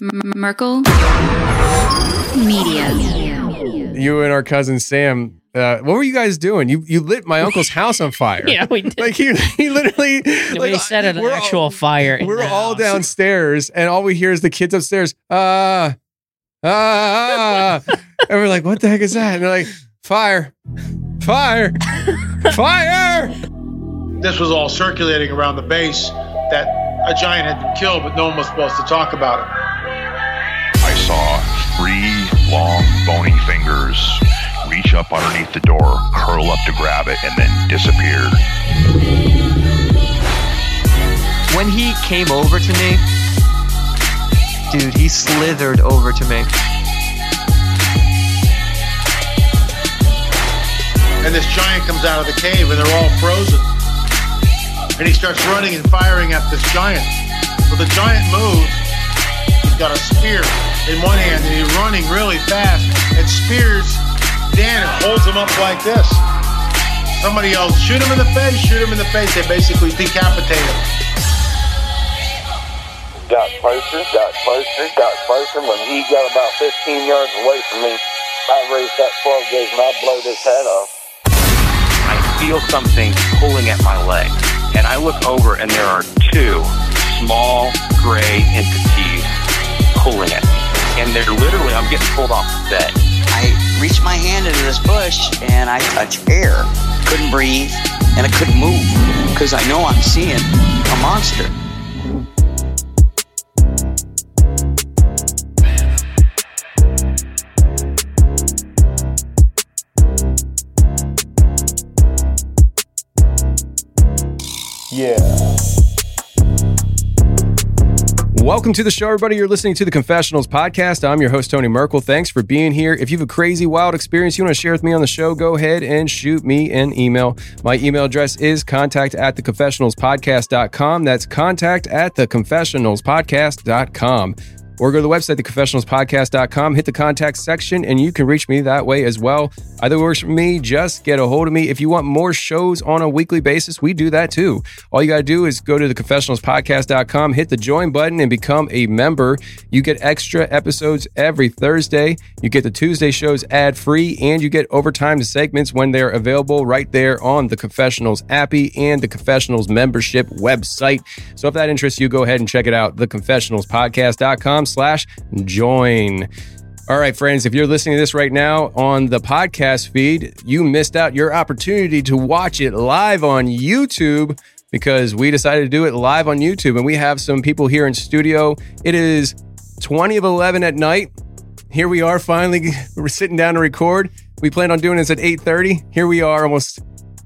Merkel Media. You and our cousin Sam. Uh, what were you guys doing? You you lit my uncle's house on fire. Yeah, we did. Like he, he literally we like, set an actual all- fire. in We're all house. downstairs, and all we hear is the kids upstairs. Ah, ah, ah, ah. and we're like, "What the heck is that?" And they're like, "Fire, fire, fire!" this was all circulating around the base that a giant had been killed, but no one was supposed to talk about it. I saw three long, bony fingers reach up underneath the door, curl up to grab it, and then disappear. When he came over to me, dude, he slithered over to me. And this giant comes out of the cave, and they're all frozen. And he starts running and firing at this giant. Well, the giant moves. He's got a spear in one hand, and he's running really fast and spears Dan and holds him up like this. Somebody else, "Shoot him in the face! Shoot him in the face!" They basically decapitate him. got closer, got closer, got closer. When he got about 15 yards away from me, I raised that 12 gauge and I blowed his head off. I feel something pulling at my leg. And I look over and there are two small gray entities pulling at me. And they're literally, I'm getting pulled off the bed. I reached my hand into this bush and I touched air. Couldn't breathe and I couldn't move because I know I'm seeing a monster. Welcome to the show, everybody. You're listening to the Confessionals podcast. I'm your host, Tony Merkel. Thanks for being here. If you have a crazy, wild experience you want to share with me on the show, go ahead and shoot me an email. My email address is contact at theconfessionalspodcast.com. That's contact at theconfessionalspodcast.com. Or go to the website, theconfessionalspodcast.com, hit the contact section, and you can reach me that way as well. Either works for me, just get a hold of me. If you want more shows on a weekly basis, we do that too. All you got to do is go to theconfessionalspodcast.com, hit the join button, and become a member. You get extra episodes every Thursday. You get the Tuesday shows ad free, and you get overtime segments when they're available right there on the Confessionals appy and the Confessionals membership website. So if that interests you, go ahead and check it out, theconfessionalspodcast.com slash join. All right, friends, if you're listening to this right now on the podcast feed, you missed out your opportunity to watch it live on YouTube because we decided to do it live on YouTube and we have some people here in studio. It is 20 of 11 at night. Here we are finally we're sitting down to record. We planned on doing this at 8:30. Here we are almost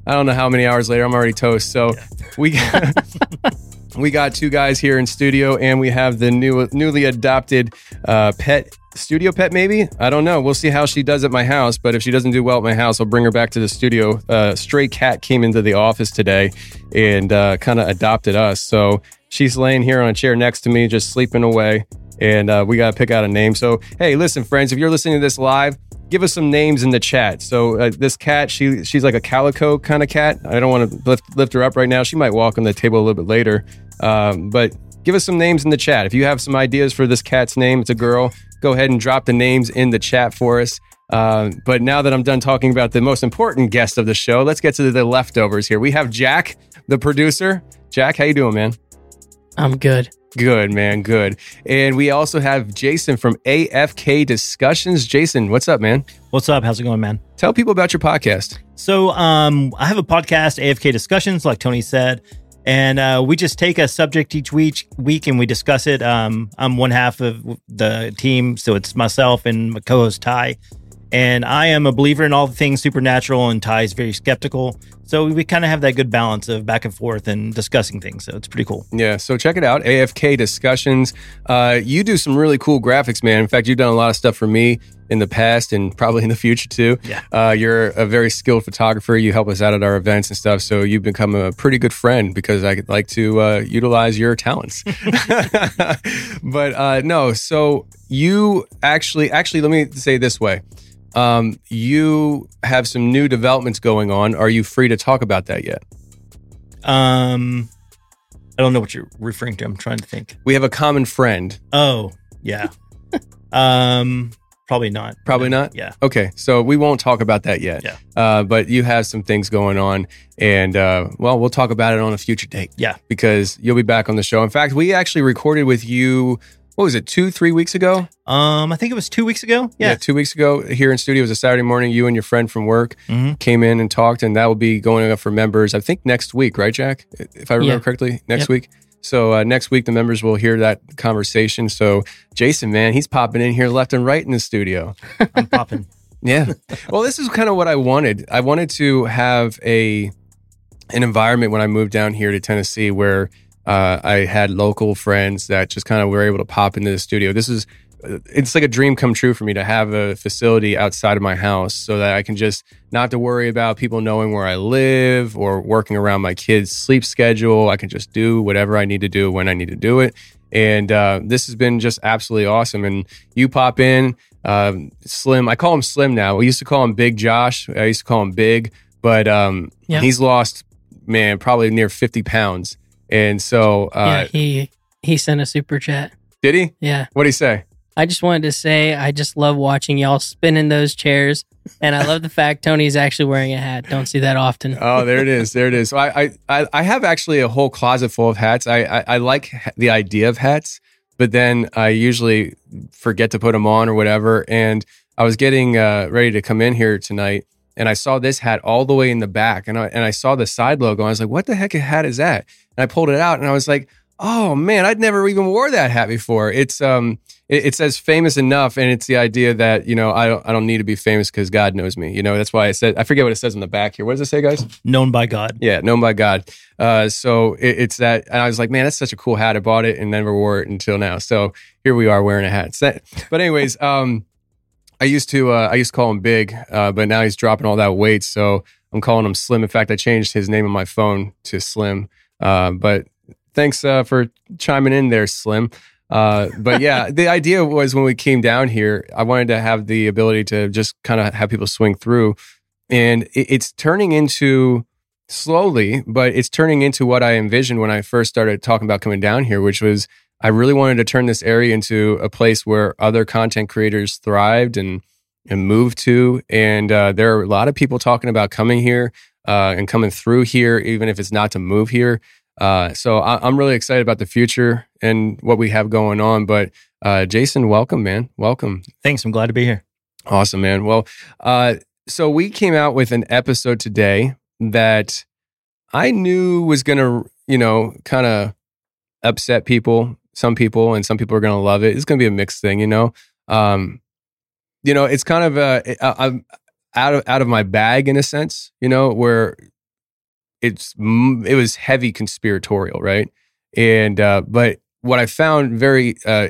I don't know how many hours later. I'm already toast. So we we got two guys here in studio and we have the new newly adopted uh, pet studio pet maybe? I don't know. We'll see how she does at my house but if she doesn't do well at my house i'll bring her back to the studio. Uh, stray cat came into the office today and uh, kind of adopted us. So she's laying here on a chair next to me just sleeping away and uh, we got to pick out a name. So hey listen friends if you're listening to this live give us some names in the chat. So uh, this cat, she she's like a calico kind of cat. I don't want to lift lift her up right now. She might walk on the table a little bit later. Um, but give us some names in the chat. If you have some ideas for this cat's name, it's a girl. Go ahead and drop the names in the chat for us. Uh, but now that I'm done talking about the most important guest of the show, let's get to the leftovers here. We have Jack, the producer. Jack, how you doing, man? I'm good. Good, man. Good. And we also have Jason from AFK Discussions. Jason, what's up, man? What's up? How's it going, man? Tell people about your podcast. So, um, I have a podcast, AFK Discussions, like Tony said, and uh, we just take a subject each week, week, and we discuss it. Um, I'm one half of the team, so it's myself and my co-host Ty, and I am a believer in all the things supernatural, and Ty is very skeptical. So we kind of have that good balance of back and forth and discussing things. So it's pretty cool. Yeah, so check it out, AFK Discussions. Uh, you do some really cool graphics, man. In fact, you've done a lot of stuff for me in the past and probably in the future too. Yeah. Uh, you're a very skilled photographer. You help us out at our events and stuff. So you've become a pretty good friend because I like to uh, utilize your talents. but uh, no, so you actually, actually, let me say this way. Um, you have some new developments going on. Are you free to talk about that yet? Um, I don't know what you're referring to. I'm trying to think. We have a common friend Oh, Yeah. um, probably not. Probably not. Yeah. Okay, so we won't talk about that yet. Yeah. Uh, but you have some things going on, and uh, well, we'll talk about it on a future date. Yeah. because you'll be back on the show. In fact, we actually recorded with you. What was it? Two, three weeks ago? Um, I think it was two weeks ago. Yeah. two weeks ago here in studio. It was a Saturday morning. You and your friend from work Mhm. came in and talked, and that will be going up for members. I think next week, right, Jack? If I remember Yeah. correctly, next Yep. week. So uh, next week, the members will hear that conversation. So Jason, man, he's popping in here left and right in the studio. I'm popping. Yeah. Well, this is kind of what I wanted. I wanted to have a an environment when I moved down here to Tennessee where uh, I had local friends that just kind of were able to pop into the studio. This is it's like a dream come true for me to have a facility outside of my house so that I can just not have to worry about people knowing where I live or working around my kids' sleep schedule. I can just do whatever I need to do when I need to do it. And uh, this has been just absolutely awesome. And you pop in, um, Slim. I call him Slim now. We used to call him Big Josh. I used to call him Big, but um, Yeah. he's lost, man, probably near fifty pounds. And so, uh, yeah, he he sent a super chat. did he? Yeah. What did he say? I just wanted to say I just love watching y'all spin in those chairs. And I love the fact Tony's actually wearing a hat. Don't see that often. Oh, there it is. There it is. So I, I, I, have actually a whole closet full of hats. I, I, I like the idea of hats, but then I usually forget to put them on or whatever. And I was getting uh, ready to come in here tonight, and I saw this hat all the way in the back, and I and I saw the side logo. And I was like, "What the heck a hat is that?" And I pulled it out, and I was like, "Oh man, I'd never even wore that hat before." It's um, it, it says famous enough, and it's the idea that you know I don't I don't need to be famous because God knows me. You know that's why I said I forget what it says on the back here. What does it say, guys? Known by God. Yeah, known by God. Uh, so it, it's that, and I was like, man, that's such a cool hat. I bought it and never wore it until now. So here we are wearing a hat. So that- but anyways, um, I used to uh, I used to call him Big, uh, but now he's dropping all that weight, so I'm calling him Slim. In fact, I changed his name on my phone to Slim. Uh, but thanks uh, for chiming in there, Slim. Uh, but yeah, the idea was when we came down here, I wanted to have the ability to just kind of have people swing through, and it, it's turning into slowly, but it's turning into what I envisioned when I first started talking about coming down here, which was I really wanted to turn this area into a place where other content creators thrived and and moved to. And uh, there are a lot of people talking about coming here uh, and coming through here, even if it's not to move here. Uh, so I, I'm really excited about the future and what we have going on. But uh, Jason, welcome, man. Welcome. Thanks. I'm glad to be here. Awesome, man. Well, uh, so we came out with an episode today that I knew was going to, you know, kind of upset people, some people, and some people are going to love it. It's going to be a mixed thing, you know. Um, you know, it's kind of uh, I- I'm out of out of my bag in a sense, you know, where it's it was heavy conspiratorial, right? And uh, but what I found very uh,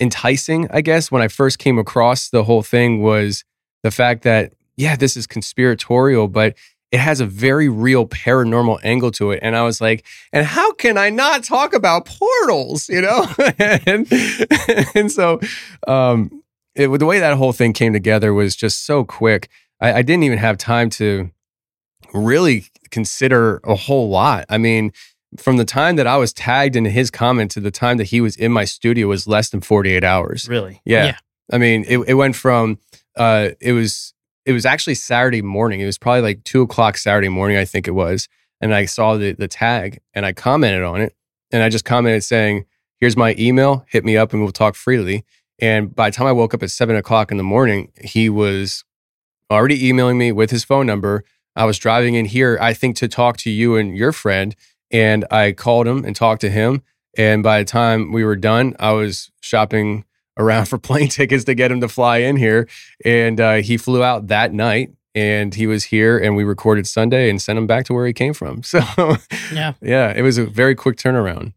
enticing, I guess, when I first came across the whole thing was the fact that, yeah, this is conspiratorial, but it has a very real paranormal angle to it. And I was like, and how can I not talk about portals, you know? and, and so, um, it, the way that whole thing came together was just so quick. I, I didn't even have time to really consider a whole lot. I mean, from the time that I was tagged into his comment to the time that he was in my studio was less than 48 hours. Really? Yeah. Yeah. I mean, it, it went from, uh, it was, it was actually Saturday morning. It was probably like two o'clock Saturday morning, I think it was. And I saw the, the tag and I commented on it. And I just commented saying, here's my email, hit me up and we'll talk freely. And by the time I woke up at seven o'clock in the morning, he was already emailing me with his phone number. I was driving in here, I think, to talk to you and your friend. And I called him and talked to him. And by the time we were done, I was shopping around for plane tickets to get him to fly in here. And uh, he flew out that night and he was here and we recorded Sunday and sent him back to where he came from. So, Yeah. yeah, it was a very quick turnaround.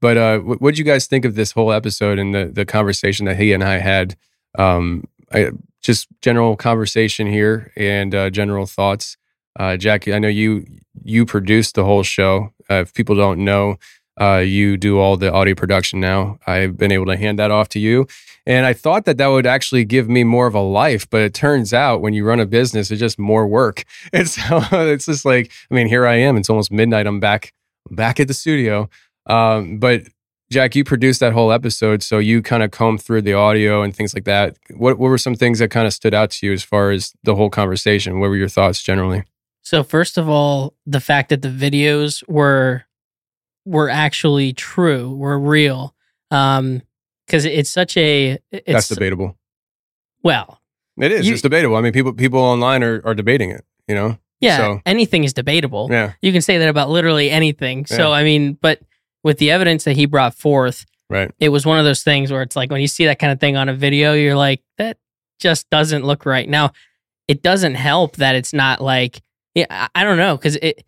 But uh, what did you guys think of this whole episode and the, the conversation that he and I had? Um, I, just general conversation here and uh, general thoughts. Uh, Jackie, I know you you produced the whole show. Uh, if people don't know, uh, you do all the audio production now. I've been able to hand that off to you, and I thought that that would actually give me more of a life. But it turns out when you run a business, it's just more work. And so it's just like, I mean, here I am. It's almost midnight. I'm back back at the studio. Um, but Jack, you produced that whole episode, so you kind of combed through the audio and things like that. What what were some things that kind of stood out to you as far as the whole conversation? What were your thoughts generally? So first of all, the fact that the videos were were actually true, were real, um, because it's such a it's That's debatable. well, It is. You- it's debatable. I mean, people people online are, are debating it. You know. yeah, So anything is debatable. yeah, You can say that about literally anything. So I mean, but with the evidence that he brought forth, right. it was one of those things where it's like when you see that kind of thing on a video, you're like, that just doesn't look right. Now, it doesn't help that it's not like, yeah, I, I don't know, because it,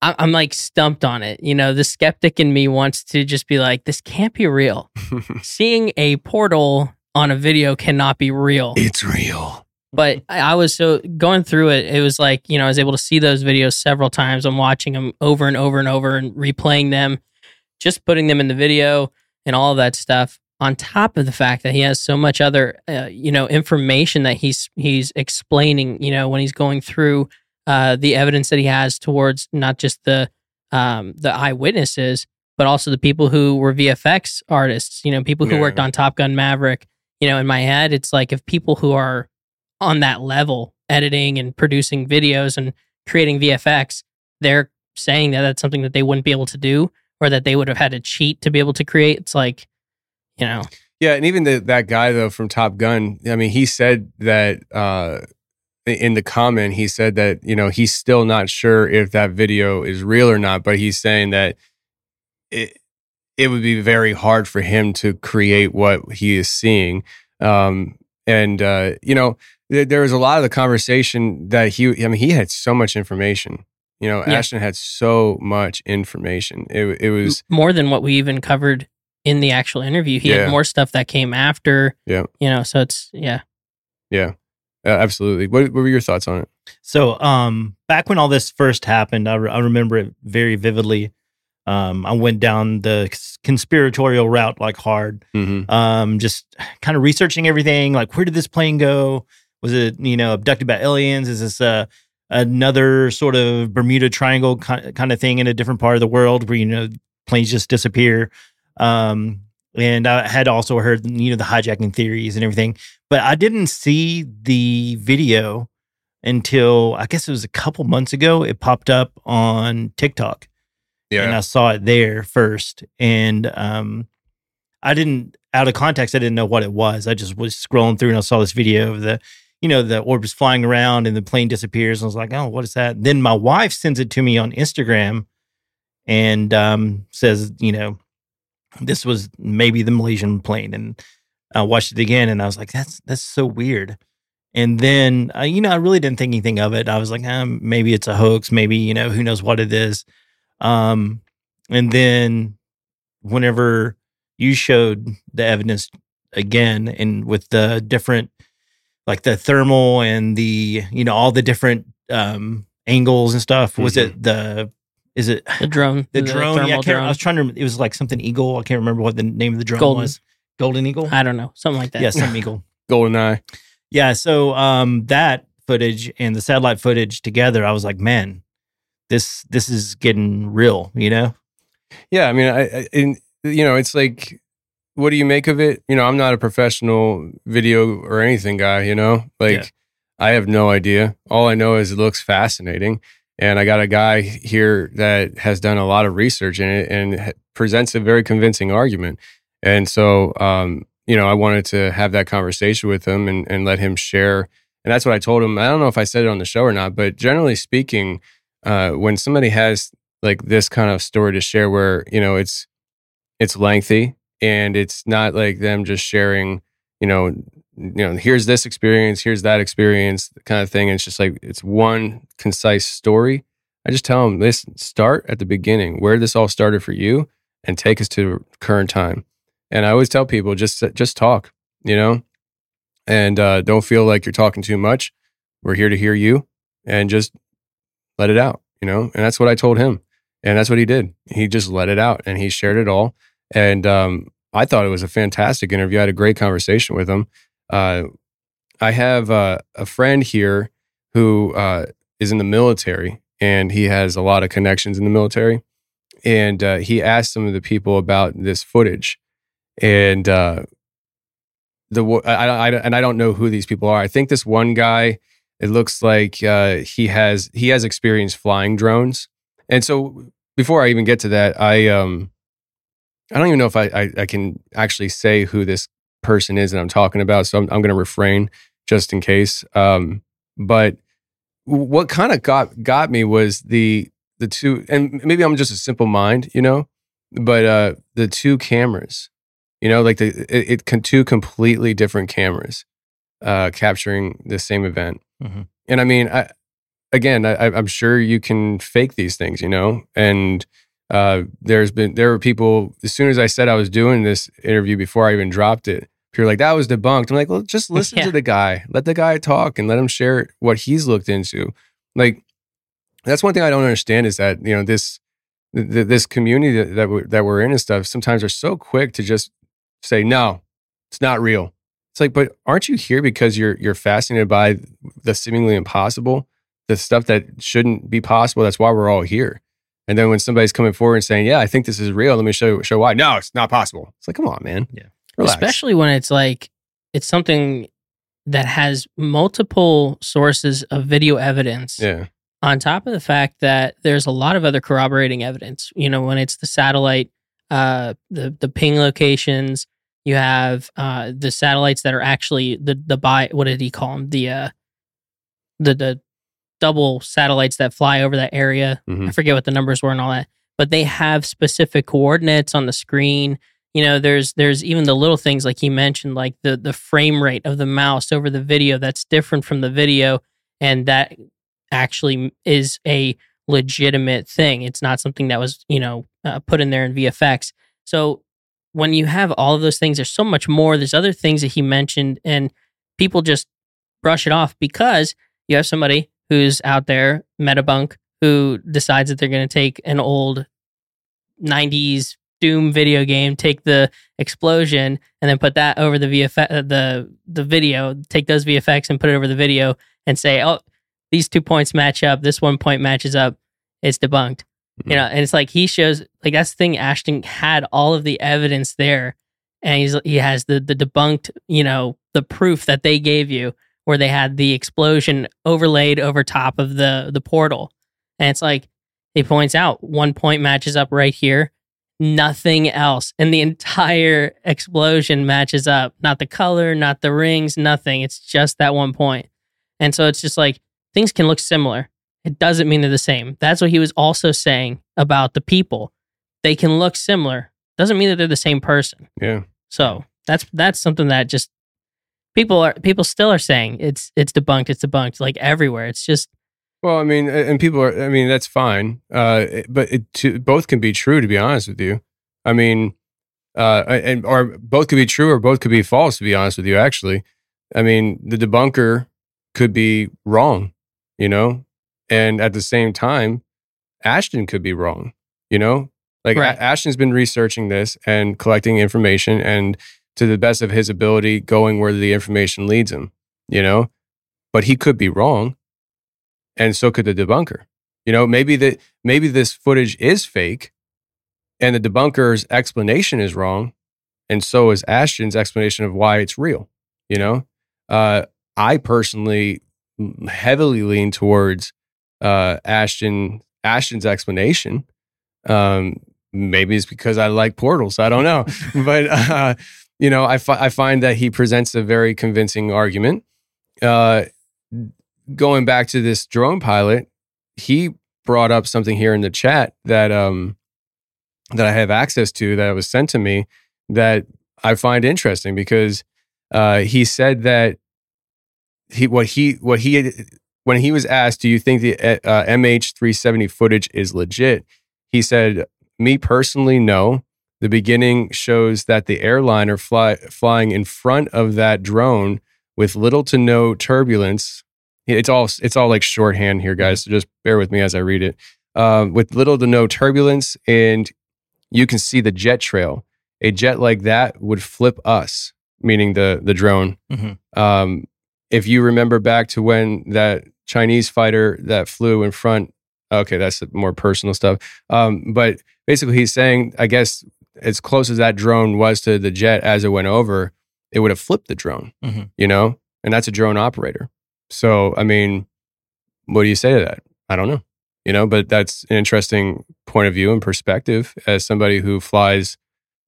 I, I'm like stumped on it. You know, the skeptic in me wants to just be like, this can't be real. Seeing a portal on a video cannot be real it's real. but I, I was so going through it. It was like you know I was able to see those videos several times. I'm watching them over and over and over and replaying them, just putting them in the video and all that stuff. On top of the fact that he has so much other uh, you know information that he's he's explaining. You know when he's going through uh, the evidence that he has towards not just the um, the eyewitnesses, but also the people who were VFX artists. You know people who Yeah. worked on Top Gun Maverick. You know in my head, it's like if people who are on that level, editing and producing videos and creating VFX, they're saying that that's something that they wouldn't be able to do or that they would have had to cheat to be able to create. It's like, you know, Yeah, and even the, that guy though from Top Gun, I mean, he said that uh, in the comment, he said that you know he's still not sure if that video is real or not, but he's saying that it it would be very hard for him to create what he is seeing. Um, and uh, you know, there, there was a lot of the conversation that he, I mean, he had so much information. You know, Yeah. Ashton had so much information. It it was more than what we even covered in the actual interview. He Yeah. had more stuff that came after, yeah, you know, so it's, yeah. yeah, uh, absolutely. What, what were your thoughts on it? So, um, back when all this first happened, I, re- I remember it very vividly. Um, I went down the conspiratorial route like hard. Mm-hmm. Um, just kind of researching everything. Like, where did this plane go? Was it you know abducted by aliens? Is this uh, another sort of Bermuda Triangle kind kind of thing in a different part of the world where you know planes just disappear? Um, and I had also heard you know the hijacking theories and everything, but I didn't see the video until I guess it was a couple months ago. It popped up on TikTok, and I saw it there first. And um, I didn't, out of context, I didn't know what it was. I just was scrolling through and I saw this video of the, you know, the orb is flying around and the plane disappears. And I was like, oh, what is that? Then my wife sends it to me on Instagram and um, says, you know, this was maybe the Malaysian plane. And I watched it again and I was like, that's that's so weird. And then, uh, you know, I really didn't think anything of it. I was like, um, maybe it's a hoax. Maybe, you know, who knows what it is. Um, and then whenever you showed the evidence again and with the different, like the thermal and the, you know, all the different um, angles and stuff, was it the, is it The drone, the, drone? Yeah, I, thermal can't, I was trying to, remember- it was like something Eagle. I can't remember what the name of the drone Golden. was. Golden Eagle? I don't know, something like that. Yeah, some Eagle. Golden Eye. Yeah, so um that footage and the satellite footage together, I was like, man, this this is getting real, you know? Yeah, I mean, I, I and, you know, it's like, what do you make of it? You know, I'm not a professional video or anything guy. You know, like Yeah. I have no idea. All I know is it looks fascinating, and I got a guy here that has done a lot of research in it and presents a very convincing argument. And so, um, you know, I wanted to have that conversation with him and, and let him share. And that's what I told him. I don't know if I said it on the show or not, but generally speaking, uh, when somebody has like this kind of story to share where you know it's it's lengthy and it's not like them just sharing you know you know here's this experience here's that experience kind of thing. And it's just like it's one concise story. I just tell them listen start at the beginning where this all started for you and take us to current time. And i always tell people just just talk you know? And uh, don't feel like you're talking too much. We're here to hear you and just let it out you know? And that's what i told him. And that's what he did. He just let it out and he shared it all. And um, i thought it was a fantastic interview. I had a great conversation with him uh, i have uh, a friend here who uh, is in the military and he has a lot of connections in the military and uh, he asked some of the people about this footage, and uh, the I, I, and I don't know who these people are. I think this one guy. It looks like uh, he has he has experience flying drones, and so before I even get to that, I um I don't even know if I I, I can actually say who this person is that I'm talking about, so I'm, I'm going to refrain just in case. Um, but what kind of got got me was the the two, and maybe I'm just a simple mind, you know, but uh, the two cameras, you know, like the it, it can two completely different cameras uh, capturing the same event, Mhm. and I mean, I again, I, I'm sure you can fake these things, you know, and uh, there's been there were people as soon as I said I was doing this interview before I even dropped it. People were like, "That was debunked." I'm like, "Well, just listen Yeah. to the guy. Let the guy talk and let him share what he's looked into." Like, that's one thing I don't understand is that you know this th- th- this community that that we're, that we're in and stuff. Sometimes are so quick to just say, "No, it's not real." It's like, but aren't you here because you're you're fascinated by the seemingly impossible, the stuff that shouldn't be possible? That's why we're all here. And then when somebody's coming forward and saying, "Yeah, I think this is real," let me show show why. No, it's not possible. It's like, come on, man. Yeah. Relax. especially when it's like it's something that has multiple sources of video evidence yeah, on top of the fact that there's a lot of other corroborating evidence you know when it's the satellite uh the the ping locations you have uh the satellites that are actually the the by what did he call them the uh the the double satellites that fly over that area. Mhm. i forget what the numbers were and all that but they have specific coordinates on the screen. You know there's there's even the little things like he mentioned like the the frame rate of the mouse over the video that's different from the video and that actually is a legitimate thing. It's not something that was you know uh, put in there in vfx so when you have all of those things there's so much more. There's other things that he mentioned and people just brush it off because you have somebody who's out there metabunk who decides that they're going to take an old 90s doom video game take the explosion and then put that over the VFX uh, the the video take those VFX and put it over the video and say oh these two points match up. This one point matches up. It's debunked. You know and it's like he shows like that's the thing Ashton had all of the evidence there and he's he has the the debunked you know the proof that they gave you where they had the explosion overlaid over top of the the portal. And it's like he points out one point matches up right here. Nothing else. And the entire explosion matches up. Not the color not the rings nothing. It's just that one point. And so it's just like things can look similar. It doesn't mean they're the same. That's what he was also saying about the people. They can look similar. Doesn't mean that they're the same person. Yeah. so that's that's something that just people are people still are saying it's it's debunked it's debunked like everywhere it's just Well, I mean, and people are. I mean, that's fine. Uh, but it, to, both can be true. To be honest with you, I mean, uh, and or both could be true or both could be false. To be honest with you, actually, I mean, the debunker could be wrong, you know, and at the same time, Ashton could be wrong, you know. Like Right. Ashton's been researching this and collecting information, and to the best of his ability, going where the information leads him, you know. But he could be wrong and so could the debunker. You know, maybe that maybe this footage is fake, and the debunker's explanation is wrong, and so is Ashton's explanation of why it's real. You know, uh, I personally heavily lean towards uh, Ashton Ashton's explanation. Um, maybe it's because I like portals. I don't know, but uh, you know, I fi- I find that he presents a very convincing argument. Uh, going back to this drone pilot, he brought up something here in the chat that um that I have access to that was sent to me that I find interesting because uh, he said that he what he what he when he was asked, "Do you think the uh, MH370 footage is legit?" He said, "Me personally, no. The beginning shows that the airliner fly, flying in front of that drone with little to no turbulence. It's all it's all like shorthand here, guys. So just bear with me as I read it. Um, with little to no turbulence, and you can see the jet trail. A jet like that would flip us, meaning the the drone. Mhm. Um, if you remember back to when that Chinese fighter that flew in front Okay, that's more personal stuff. Um, but basically, he's saying, I guess, as close as that drone was to the jet as it went over, it would have flipped the drone. Mhm. You know, and that's a drone operator. So, I mean, what do you say to that? I don't know. You know, but that's an interesting point of view and perspective as somebody who flies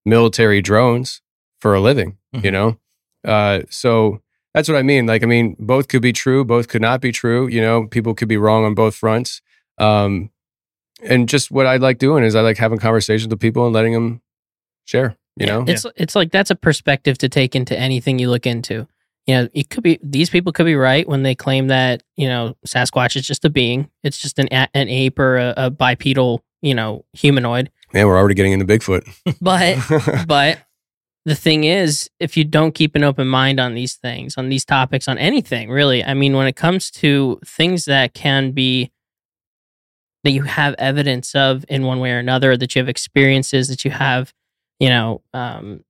military drones for a living. You Mhm. know, uh, so that's what I mean. Like, I mean, both could be true, both could not be true. You know, people could be wrong on both fronts. Um, and just what I like doing is I like having conversations with people and letting them share. You know, it's it's like that's a perspective to take into anything you look into. You know, it could be these people could be right when they claim that you know Sasquatch is just a being. It's just an an ape or a, a bipedal you know humanoid. man, we're already getting into Bigfoot. But but the thing is, if you don't keep an open mind on these things, on these topics, on anything really, I mean, when it comes to things that can be that you have evidence of in one way or another, that you have experiences, that you have, you know, um,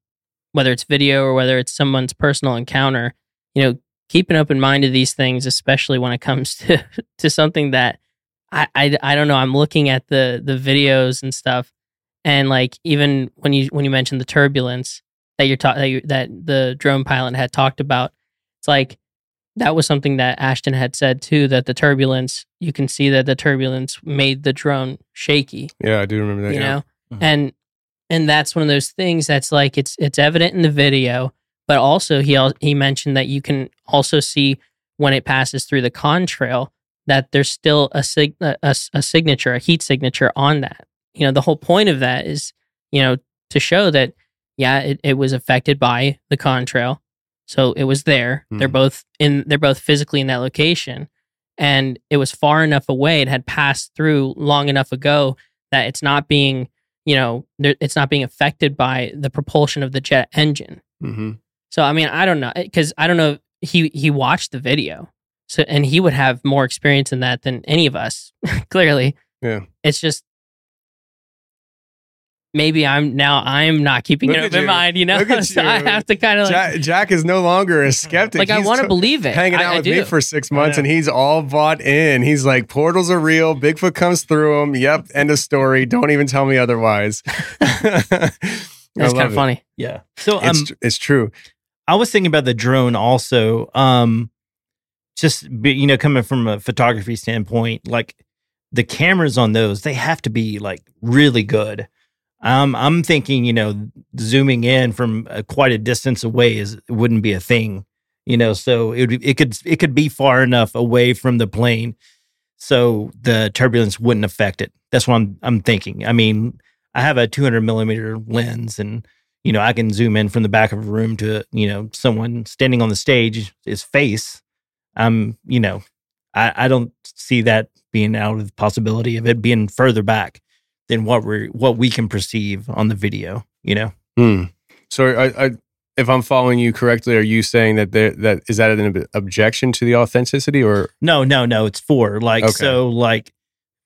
whether it's video or whether it's someone's personal encounter, you know, keep an open mind to these things, especially when it comes to to something that I, I I don't know. I'm looking at the the videos and stuff, and like even when you when you mentioned the turbulence that you're talking that, you, that the drone pilot had talked about, it's like that was something that Ashton had said too. That the turbulence, you can see that the turbulence made the drone shaky yeah, I do remember that. you yeah. know Mhm. and and that's one of those things that's like it's it's evident in the video but also he he mentioned that you can also see when it passes through the contrail that there's still a, sig- a signature a heat signature on that you know the whole point of that is you know to show that yeah it, it was affected by the contrail so it was there they're Mhm. both in they're both physically in that location and it was far enough away it had passed through long enough ago that it's not being you know it's not being affected by the propulsion of the jet engine. Hmm so i mean i don't know because i don't know he he watched the video. So and he would have more experience in that than any of us clearly. Yeah. it's just maybe i'm now i'm not keeping Look an at open you. mind you know Look at so i have to kind of like Jack, Jack is no longer a skeptic. like i want to to- believe it hanging out I with me for six months, and he's all bought in. He's like, portals are real. Bigfoot comes through them. Yep. End of story. Don't even tell me otherwise. that's kind of funny Yeah. So um, It's it's true. I was thinking about the drone also. Um, just be, you know, coming from a photography standpoint, like the cameras on those, they have to be like really good. Um, I'm thinking, you know, zooming in from uh, quite a distance away is wouldn't be a thing, you know. So it it could it could be far enough away from the plane, so the turbulence wouldn't affect it. That's what I'm I'm thinking. I mean, I have a 200 millimeter lens, and you know, I can zoom in from the back of a room to, you know, someone standing on the stage, his face. I'm, you know, I, I don't see that being out of the possibility of it being further back than what we're what we can perceive on the video, you know. Hmm. So, I, I, if I'm following you correctly, are you saying that there, that is that an ob- objection to the authenticity, or No, no, no, it's four. Like Okay. so like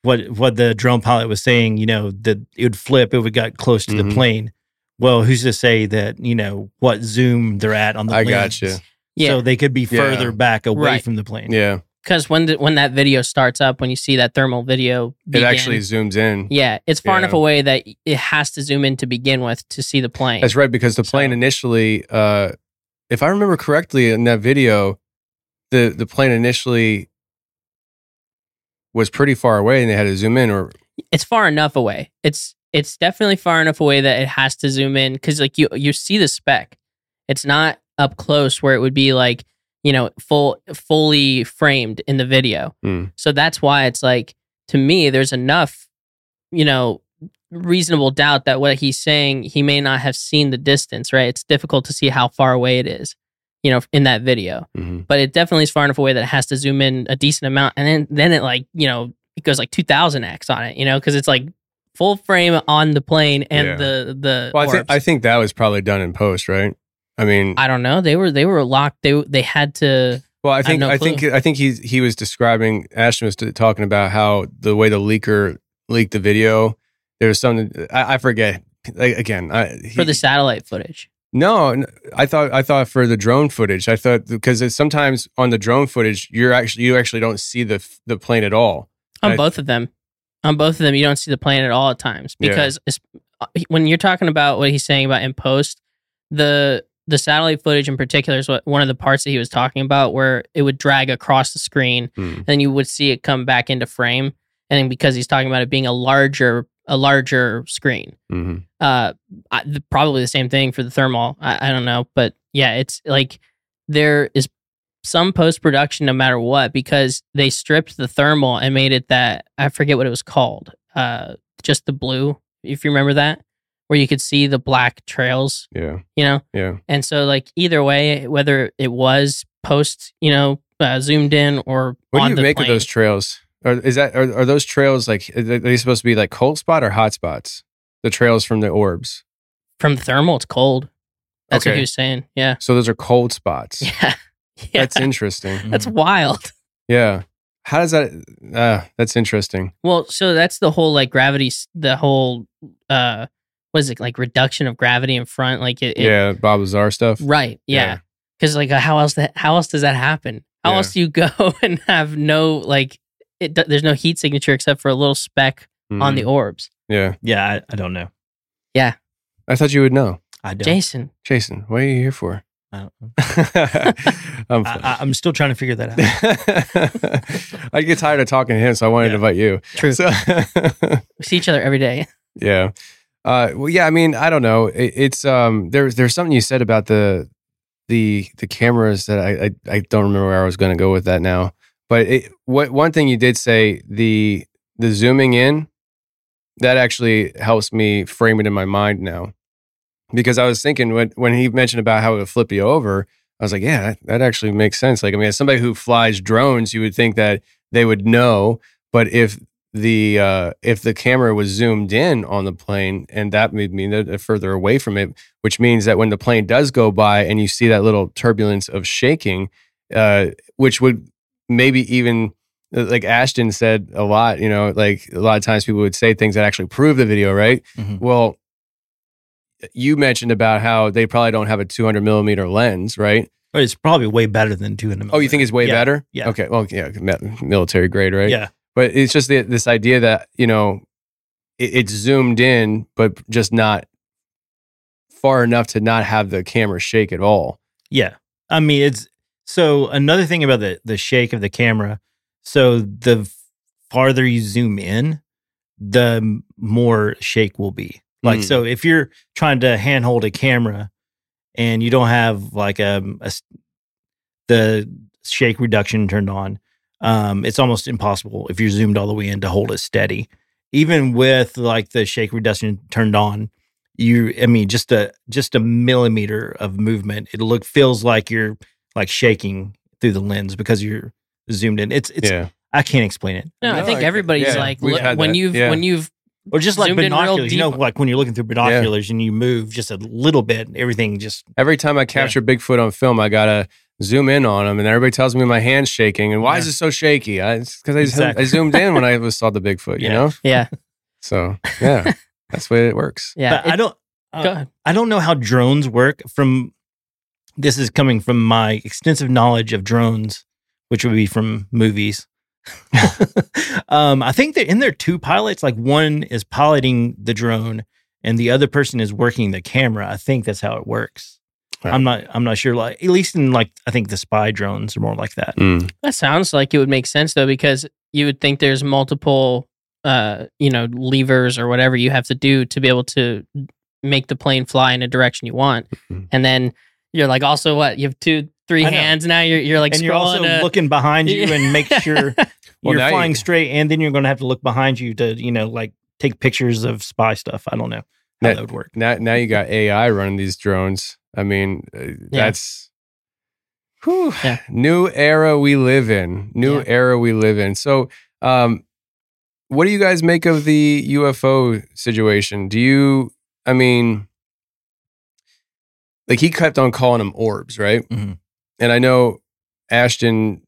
what what the drone pilot was saying, you know, that it would flip if it got close to Mhm. the plane. Well, who's to say that, you know, what zoom they're at on the I lens? gotcha. yeah So they could be Yeah. further back away Right. from the plane. yeah, because when the, when that video starts up when you see that thermal video it actually zooms in. Yeah, it's far Yeah. enough away that it has to zoom in to begin with to see the plane. That's right, because the plane So- initially, uh, if I remember correctly in that video, the the plane initially was pretty far away, and they had to zoom in. Or It's far enough away. It's it's definitely far enough away that it has to zoom in because like you you see the speck. It's not up close where it would be like you know full fully framed in the video. Hmm. So that's why it's like to me there's enough you know reasonable doubt that what he's saying he may not have seen the distance. Right? It's difficult to see how far away it is. You know, in that video. Mhm. but it definitely is far enough away that it has to zoom in a decent amount, and then then it like you know it goes like two thousand x on it, you know, because it's like full frame on the plane and Yeah. the the. well, I think. I think that was probably done in post, right? I mean, I don't know. They were they were locked. They they had to. Well, I think no I think I think he he was describing Ashton was talking about how the way the leaker leaked the video. There was something I, I forget. Again, I, he, for the satellite footage. no, I thought I thought for the drone footage. I thought because sometimes on the drone footage you're actually you actually don't see the the plane at all. On I- both of them. on both of them, you don't see the plane at all at times Yeah. because it's, uh, when you're talking about what he's saying about in post, the the satellite footage in particular is what one of the parts that he was talking about where it would drag across the screen Hmm. and you would see it come back into frame. And because he's talking about it being a larger a larger screen, hmm uh, I, the, probably the same thing for the thermal. I, I don't know, but yeah, it's like there is some post production no matter what because they stripped the thermal and made it that I forget what it was called. Uh, just the blue, if you remember that, where you could see the black trails, Yeah. you know. Yeah. And so, like either way, whether it was post, you know, uh, zoomed in or What do you make plane, of those trails? Are, is that are, are those trails like are they supposed to be like cold spot or hot spots? The trails from the orbs. from the thermal, it's cold. That's what he was saying. Yeah, So those are cold spots. yeah, yeah. That's interesting. That's wild. Yeah. How does that? Uh, that's interesting. Well, so that's the whole like gravity, the whole uh, what is it like reduction of gravity in front? Like it, it- yeah, Bob Lazar stuff. right, Yeah. yeah. Because like uh, how else that how else does that happen? How Yeah. else do you go and have no like it? There's no heat signature except for a little speck on Mm, the orbs. Yeah, Yeah, I, I don't know. Yeah. I thought you would know, I don't. Jason, Jason. What are you here for? I don't know. I'm I, I, I'm still trying to figure that out. I get tired of talking to him, so I wanted to invite you. True. So, we see each other every day. yeah. Uh, well, yeah. I mean, I don't know. It, it's um, there's there's something you said about the the the cameras that I I, I don't remember where I was going to go with that now. But it, what one thing you did say the the zooming in that actually helps me frame it in my mind now because I was thinking when when he mentioned about how it would flip you over, I was like, yeah, that, that actually makes sense. Like, I mean, as somebody who flies drones, you would think that they would know, but if the uh, if the camera was zoomed in on the plane, and that would mean that further away from it, which means that when the plane does go by and you see that little turbulence of shaking, uh, which would maybe even uh, like Ashton said a lot, you know, like a lot of times people would say things that actually prove the video, right? Mhm. Well, you mentioned about how they probably don't have a 200 millimeter lens, right? It's probably way better than 200 Oh, you think it's way Yeah, better? yeah. Okay. Well, yeah, military grade, right? Yeah. But it's just the, this idea that you know it, it's zoomed in, but just not far enough to not have the camera shake at all. Yeah. I mean, it's so another thing about the the shake of the camera. So the farther you zoom in, the more shake will be. Like Mm. so, if you're trying to handhold a camera and you don't have like a the shake reduction turned on, um, it's almost impossible if you're zoomed all the way in to hold it steady. Even with like the shake reduction turned on, you I mean just a just a millimeter of movement, it look feels like you're like shaking through the lens because you're zoomed in. It's it's yeah. I can't explain it. No, I think I- everybody's yeah, like look, when that. you've Yeah. when you've Or just like Zoomed in real binoculars, you know, like when you're looking through binoculars and you move just a little bit, everything just Every time I capture Bigfoot on film, I gotta zoom in on them, and everybody tells me my hand's shaking. And why is it so shaky? I, it's because I, Exactly. I zoomed in when I was- saw the Bigfoot. You Yeah. know, yeah so yeah, that's the way it works. yeah. But I don't uh, go ahead. I don't know how drones work from this is coming from my extensive knowledge of drones, which would be from movies. um, I think that in there two pilots, like one is piloting the drone and the other person is working the camera. I think that's how it works. Right. I'm not I'm not sure like at least in like I think the spy drones are more like that. Mm. That sounds like it would make sense though, because you would think there's multiple, uh, you know, levers or whatever you have to do to be able to make the plane fly in a direction you want, Mhm. and then you're like, also what you have two, three hands now. You're you're like and you're also looking behind you and make sure Well, you're now you- flying straight and then you're going to have to look behind you to, you know, like take pictures of spy stuff. I don't know how That- that would work. Now, now you got AI running these drones. I mean, uh, that's whew, Yeah. new era we live in. New Yeah. era we live in. So, um, what do you guys make of the UFO situation? Do you? I mean, like he kept on calling them orbs, right? Mhm. And I know Ashton.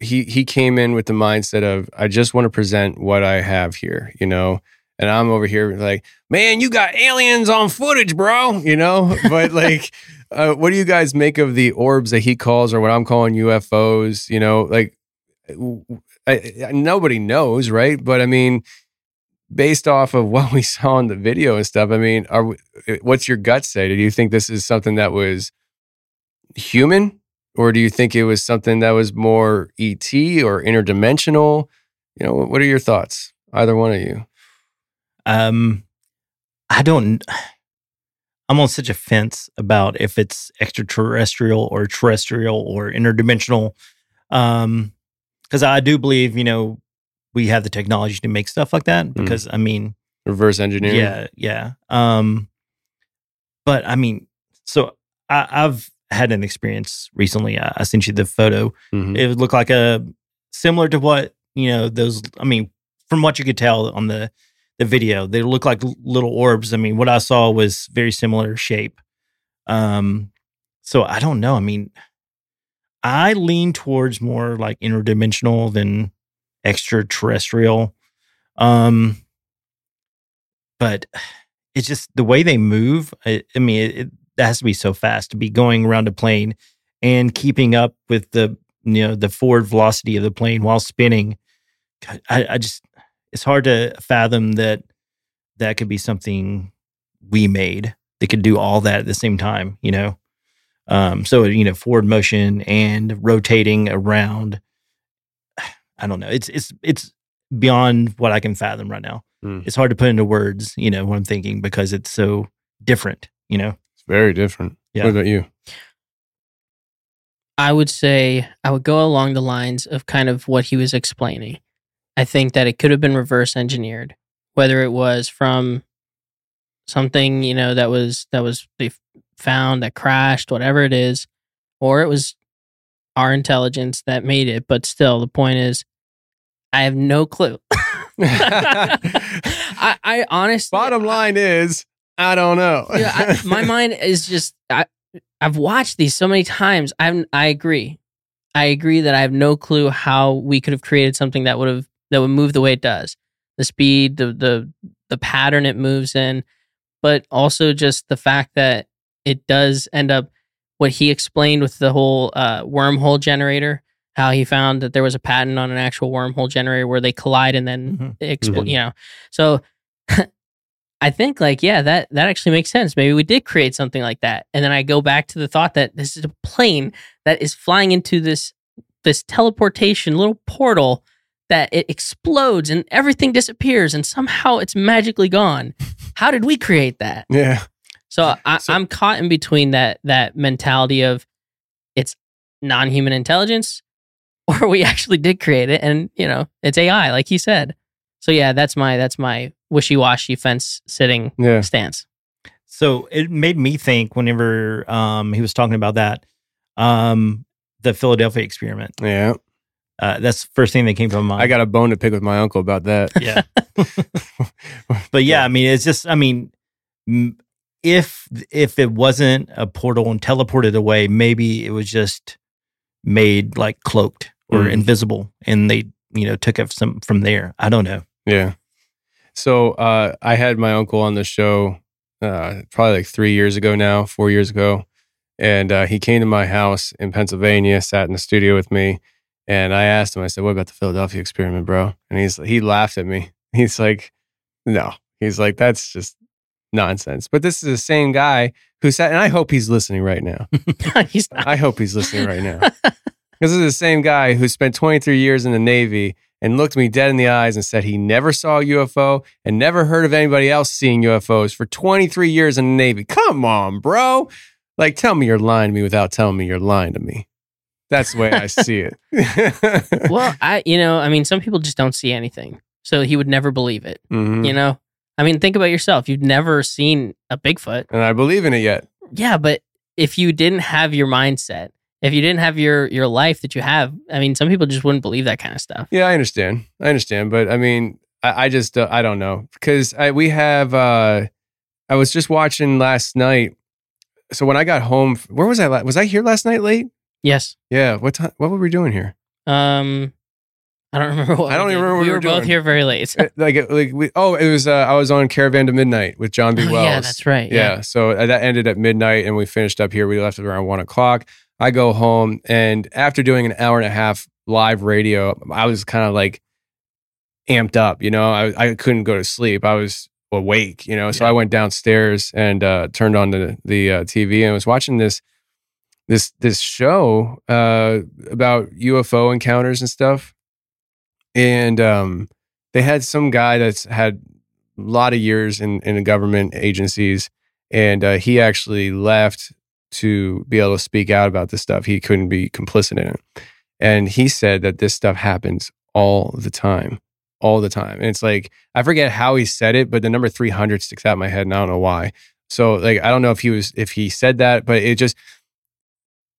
He he came in with the mindset of I just want to present what I have here, you know. And I'm over here like, man, you got aliens on footage, bro. You know, but like, uh, what do you guys make of the orbs that he calls, or what I'm calling UFOs? You know, like, I, I- nobody knows, right? But I mean, based off of what we saw in the video and stuff, I mean, are we, what's your gut say? Do you think this is something that was human, or do you think it was something that was more ET or interdimensional? You know, what are your thoughts? Either one of you. Um, I don't. I'm on such a fence about if it's extraterrestrial or terrestrial or interdimensional. Um, because I do believe, you know, we have the technology to make stuff like that. Because I mean, Reverse engineering. yeah, yeah. Um, but I mean, so I, I've had an experience recently. I, I sent you the photo. Mhm. It would look like a similar to what you know those. I mean, from what you could tell on the the video, they look like little orbs. I mean, what I saw was very similar shape. Um, so I don't know. I mean, I lean towards more like interdimensional than extraterrestrial. Um, but it's just the way they move. I, I mean, it, it that has to be so fast to be going around a plane and keeping up with the you know the forward velocity of the plane while spinning. God, I, I just it's hard to fathom that that could be something we made that could do all that at the same time. You know, um, so you know forward motion and rotating around. I don't know. It's it's it's beyond what I can fathom right now. Mm. It's hard to put into words, you know, what I'm thinking because it's so different, you know. It's very different. Yeah. What about you? I would say I would go along the lines of kind of what he was explaining. I think that it could have been reverse engineered, whether it was from something you know that was that was they found that crashed, whatever it is, or it was our intelligence that made it. But still, the point is, I have no clue. I, I honestly, Bottom line is, I don't know. yeah, I, my mind is just I, I've watched these so many times. I'm I agree. I agree that I have no clue how we could have created something that would have that would move the way it does. The speed, the the the pattern it moves in, but also just the fact that it does end up what he explained with the whole uh, wormhole generator. How he found that there was a patent on an actual wormhole generator where they collide and then Mhm. explode. Mhm. You know, so I think like yeah, that that actually makes sense. Maybe we did create something like that. And then I go back to the thought that this is a plane that is flying into this this teleportation little portal that it explodes and everything disappears and somehow it's magically gone. How did we create that? yeah. So, I, So- I'm caught in between that that mentality of it's non-human intelligence, or we actually did create it, and you know it's AI, like he said. So yeah, that's my that's my wishy-washy fence sitting Yeah. stance. So it made me think whenever um he was talking about that, um, the Philadelphia experiment. Yeah. Uh, that's the first thing that came to my mind. I got a bone to pick with my uncle about that. yeah. but yeah, I mean, it's just, I mean, if if it wasn't a portal and teleported away, maybe it was just made like cloaked or Mm. invisible, and they you know took it some from there. I don't know. Yeah. So uh, I had my uncle on the show uh, probably like three years ago now, four years ago. And uh, he came to my house in Pennsylvania, sat in the studio with me. And I asked him, I said, What about the Philadelphia experiment, bro? And he's he laughed at me. He's like, No. He's like, That's just nonsense. But this is the same guy who sat, and I hope he's listening right now. He's not. I hope he's listening right now. This is the same guy who spent 23 years in the Navy and looked me dead in the eyes and said he never saw a UFO and never heard of anybody else seeing UFOs for 23 years in the Navy. Come on, bro. Like, tell me you're lying to me without telling me you're lying to me. That's the way I see it. well, I you know, I mean, some people just don't see anything, so he would never believe it. Mhm. You know, I mean, think about yourself. You've never seen a Bigfoot. And I believe in it yet. Yeah, but if you didn't have your mindset, if you didn't have your your life that you have, I mean, some people just wouldn't believe that kind of stuff. Yeah, I understand. I understand, but I mean, I, I just uh, I don't know because I, we have. uh I was just watching last night. So when I got home, where was I? la- Was I here last night late? Yes. Yeah. What time? What were we doing here? Um, I don't remember what I don't we even remember what We we were were both doing. here very late. Uh, like like we. Oh, it was. Uh, I was on Caravan to Midnight with John B. Oh, Wells. yeah, that's right. Yeah. Yeah. So uh, that ended at midnight, and we finished up here. We left at around one o'clock. I go home, and after doing an hour and a half live radio, I was kind of like amped up. You know, I I couldn't go to sleep. I was awake. You know, so I went downstairs and uh, turned on the the uh, TV and was watching this this this show uh, about UFO encounters and stuff. And um, they had some guy that's had a lot of years in in government agencies, and uh, he actually left to be able to speak out about this stuff. He couldn't be complicit in it, and he said that this stuff happens all the time, all the time. And it's like I forget how he said it, but the number three hundred sticks out in my head, and I don't know why. So like I don't know if he was if he said that, but it just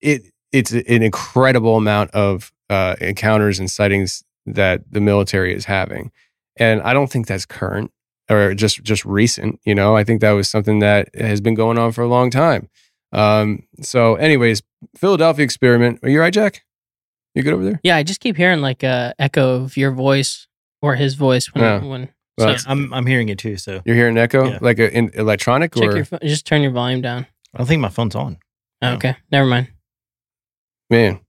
it it's an incredible amount of uh, encounters and sightings that the military is having, and I don't think that's current or just just recent. You know, I think that was something that has been going on for a long time. Um, so, anyways, Philadelphia experiment. Are you right, Jack? You good over there? Yeah, I just keep hearing like a echo of your voice or his voice when Yeah. when. Well, so I'm I'm hearing it too. So You're hearing an echo, Yeah. like a, in electronic, check or your just turn your volume down. I don't think my phone's on. Oh, No. Okay, never mind. Man,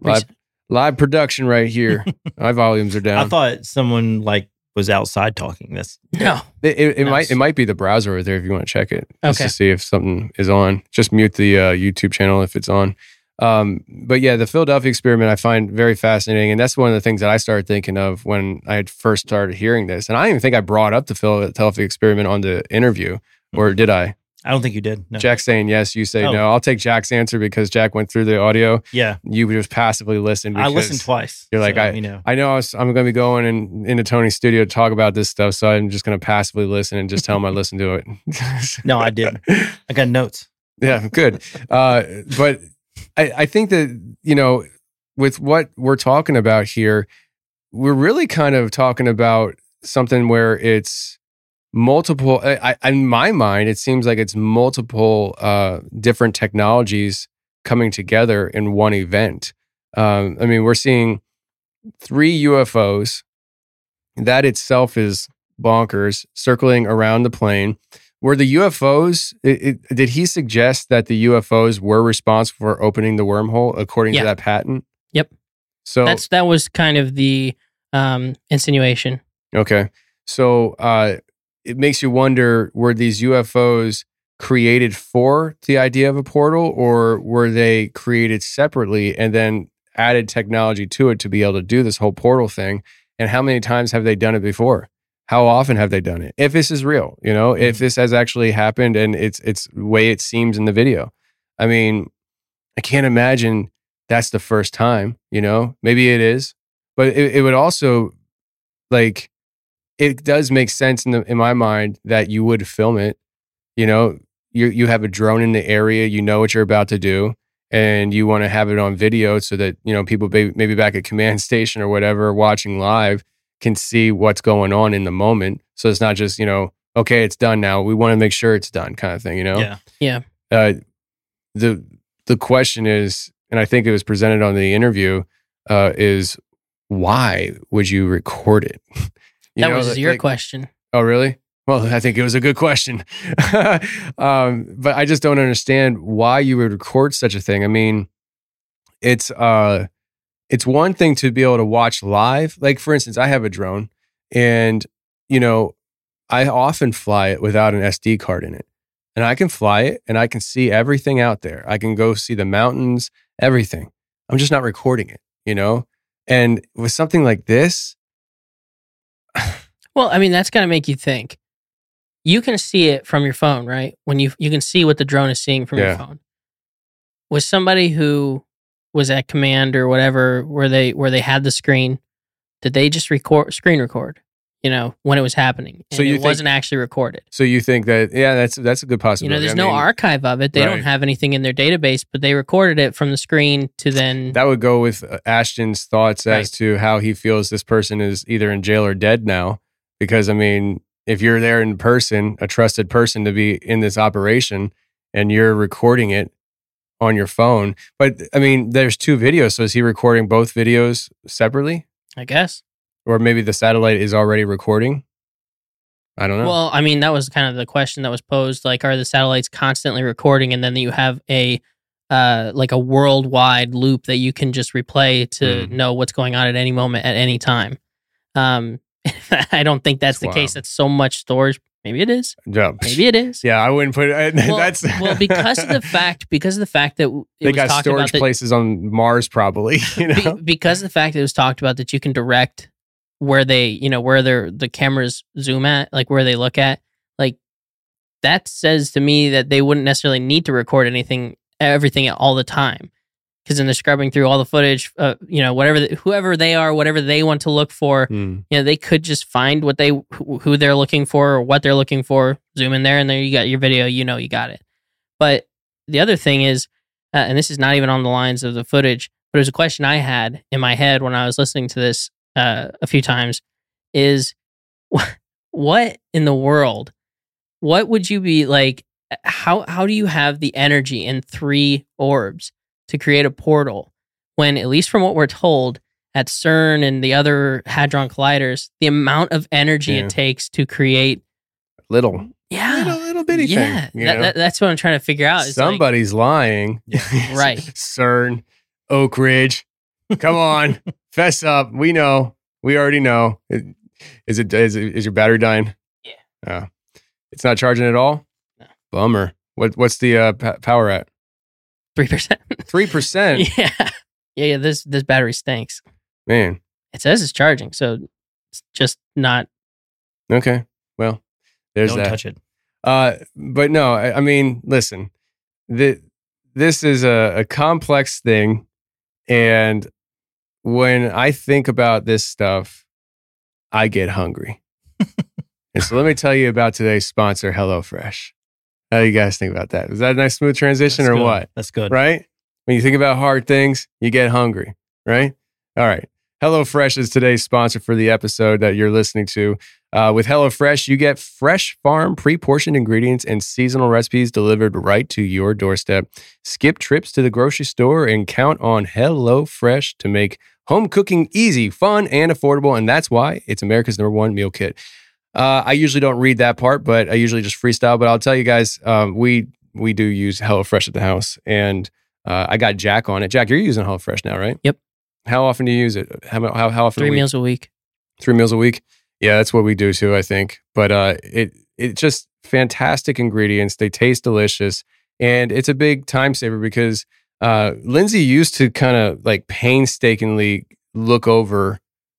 live live production right here. My volumes are down. I thought someone like was outside talking. That's No, It, it, it Nice. might it might be the browser over there if you want to check it just Okay. to see if something is on. Just mute the uh, YouTube channel if it's on. Um, but yeah, the Philadelphia experiment I find very fascinating, and that's one of the things that I started thinking of when I had first started hearing this. And I don't even think I brought up the Philadelphia experiment on the interview, or did I? I don't think you did. No. Jack saying yes, you say Oh. no. I'll take Jack's answer because Jack went through the audio. Yeah, You just passively listened. I listened twice. you're like, so, I- you know, I know I I'm going to be going in, into Tony's studio to talk about this stuff, so I'm just going to passively listen and just tell him I listened to it. No, I didn't. I got notes. Yeah, good. Uh, but I, I think that you know, with what we're talking about here, we're really kind of talking about something where it's multiple. I, I, in my mind, it seems like it's multiple uh, different technologies coming together in one event. Um, I mean, we're seeing three UFOs. That itself is bonkers, circling around the plane were the UFOs? It, it, did he suggest that the UFOs were responsible for opening the wormhole according Yeah. to that patent? Yep. So that's that was kind of the um, insinuation. okay, so uh, it makes you wonder: were these UFOs created for the idea of a portal, or were they created separately and then added technology to it to be able to do this whole portal thing? And how many times have they done it before? How often have they done it? If this is real, you know, if mm-hmm. this has actually happened and it's it's way it seems in the video. I mean, I can't imagine that's the first time, you know. Maybe it is, but it, it would also like it does make sense in the, in my mind that you would film it. You know, you you have a drone in the area, you know what you're about to do, and you want to have it on video so that you know people maybe, maybe back at command station or whatever watching live can see what's going on in the moment. So it's not just you know okay, it's done now. We want to make sure it's done, kind of thing. You know, Yeah. Yeah. uh, the the question is, and I think it was presented on the interview, uh, is why would you record it? That know, was like- your like- question. Oh, really? Well, I think it was a good question, um, but I just don't understand why you would record such a thing. I mean, it's uh, it's one thing to be able to watch live. Like for instance, I have a drone, and you know, I often fly it without an SD card in it, and I can fly it, and I can see everything out there. I can go see the mountains, everything. I'm just not recording it, you know. And with something like this, Well, I mean, that's gonna make you think. You can see it from your phone, right? When you you can see what the drone is seeing from Yeah. your phone. Was somebody who was at command or whatever, where they where they had the screen, did they just record screen record? You know, when it was happening, and So you it think- wasn't actually recorded. So you think that yeah, that's that's a good possibility. You know, there's I no mean, archive of it. They don't have anything in their database, but they recorded it from the screen to then. That would go with uh, Ashton's thoughts as to how he feels this person is either in jail or dead now. Because I mean, if you're there in person, a trusted person to be in this operation, and you're recording it on your phone, but I mean, there's two videos. So is he recording both videos separately, I guess. Or maybe the satellite is already recording? I don't know. Well, I mean, that was kind of the question that was posed. Like, are the satellites constantly recording, and then you have a uh, like a worldwide loop that you can just replay to Mhm. know what's going on at any moment at any time? Um, I don't think that's the Wow. case. That's so much storage. Maybe it is. Yeah. Maybe it is. Yeah, I wouldn't put it. Well, that's well, because of the fact, because of the fact that it they was got storage about that, places on Mars, probably. You know, because of the fact that it was talked about that you can direct where they, you know, where their the cameras zoom at, like where they look at, like that says to me that they wouldn't necessarily need to record anything, everything all the time, because then they're scrubbing through all the footage, uh, you know, whatever, the, whoever they are, whatever they want to look for, Hmm. you know, they could just find what they who who they're looking for or what they're looking for, zoom in there, and there you got your video. You know, you got it. But the other thing is, uh, and this is not even on the lines of the footage, but it was a question I had in my head when I was listening to this uh, a few times: is what in the world? What would you be like? How how do you have the energy in three orbs to create a portal when, at least from what we're told, at CERN and the other hadron colliders, the amount of energy Yeah. it takes to create little, yeah little, little bitty yeah thing. that, that- that's what I'm trying to figure out. It's like- Somebody's lying. Right. CERN, Oak Ridge. Come on, fess up. We know. We already know. Is it is, it, is your battery dying? Yeah. Oh. it's not charging at all. No. Bummer. What what's the uh, pa- power at? three percent. Three percent. yeah, yeah, yeah. This this battery stinks. Man. It says it's charging, so it's just not. Okay. Well, there's Don't that. touch it. Uh, but no, I, I mean, listen, the, this is a, a complex thing. And when I think about this stuff, I get hungry. and so let me tell you about today's sponsor, HelloFresh. How do you guys think about that? Is that a nice smooth transition That's or good. what? That's good. Right? When you think about hard things, you get hungry, right? All right. HelloFresh is today's sponsor for the episode that you're listening to. Uh, with HelloFresh, you get fresh farm, pre portioned ingredients and seasonal recipes delivered right to your doorstep. Skip trips to the grocery store and count on HelloFresh to make home cooking easy, fun, and affordable. And that's why it's America's number one meal kit. Uh, I usually don't read that part, but I usually just freestyle. But I'll tell you guys, um, we we do use HelloFresh at the house, and uh, I got Jack on it. Jack, you're using HelloFresh now, right? Yep. How often do you use it? How how, how often? Three meals a week. three meals a week. Yeah, that's what we do too. I think, but uh, it it's just fantastic ingredients. They taste delicious, and it's a big time saver because uh, Lindsay used to kind of like painstakingly look over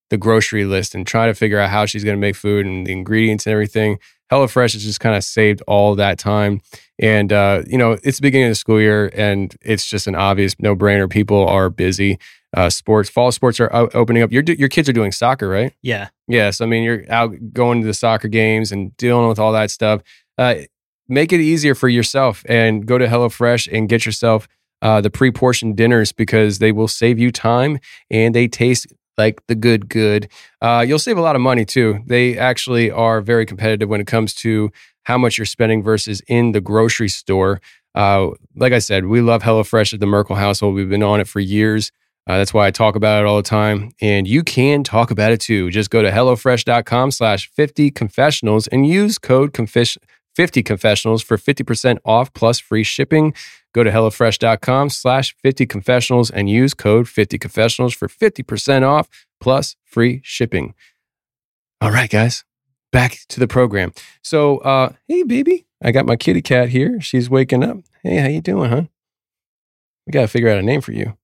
the grocery list and try to figure out how she's going to make food and the ingredients and everything. HelloFresh has just kind of saved all that time. And, uh, you know, it's the beginning of the school year and it's just an obvious no brainer. People are busy. Uh, sports, fall sports are o- opening up. Your, your kids are doing soccer, right? Yeah. Yeah. So I mean you're out going to the soccer games and dealing with all that stuff. Uh, make it easier for yourself and go to HelloFresh and get yourself uh, the pre-portioned dinners because they will save you time and they taste like the good good. Uh, you'll save a lot of money too. They actually are very competitive when it comes to how much you're spending versus in the grocery store. Uh, like I said, we love HelloFresh at the Merkel household. We've been on it for years. Uh, that's why I talk about it all the time. And you can talk about it too. Just go to HelloFresh.com slash 50 confessionals and use code confess- 50 confessionals for 50% off plus free shipping. Go to HelloFresh.com slash 50 confessionals and use code 50 confessionals for 50% off plus free shipping. All right, guys, back to the program. So, uh, hey, baby, I got my kitty cat here. She's waking up. Hey, how you doing, huh? We got to figure out a name for you.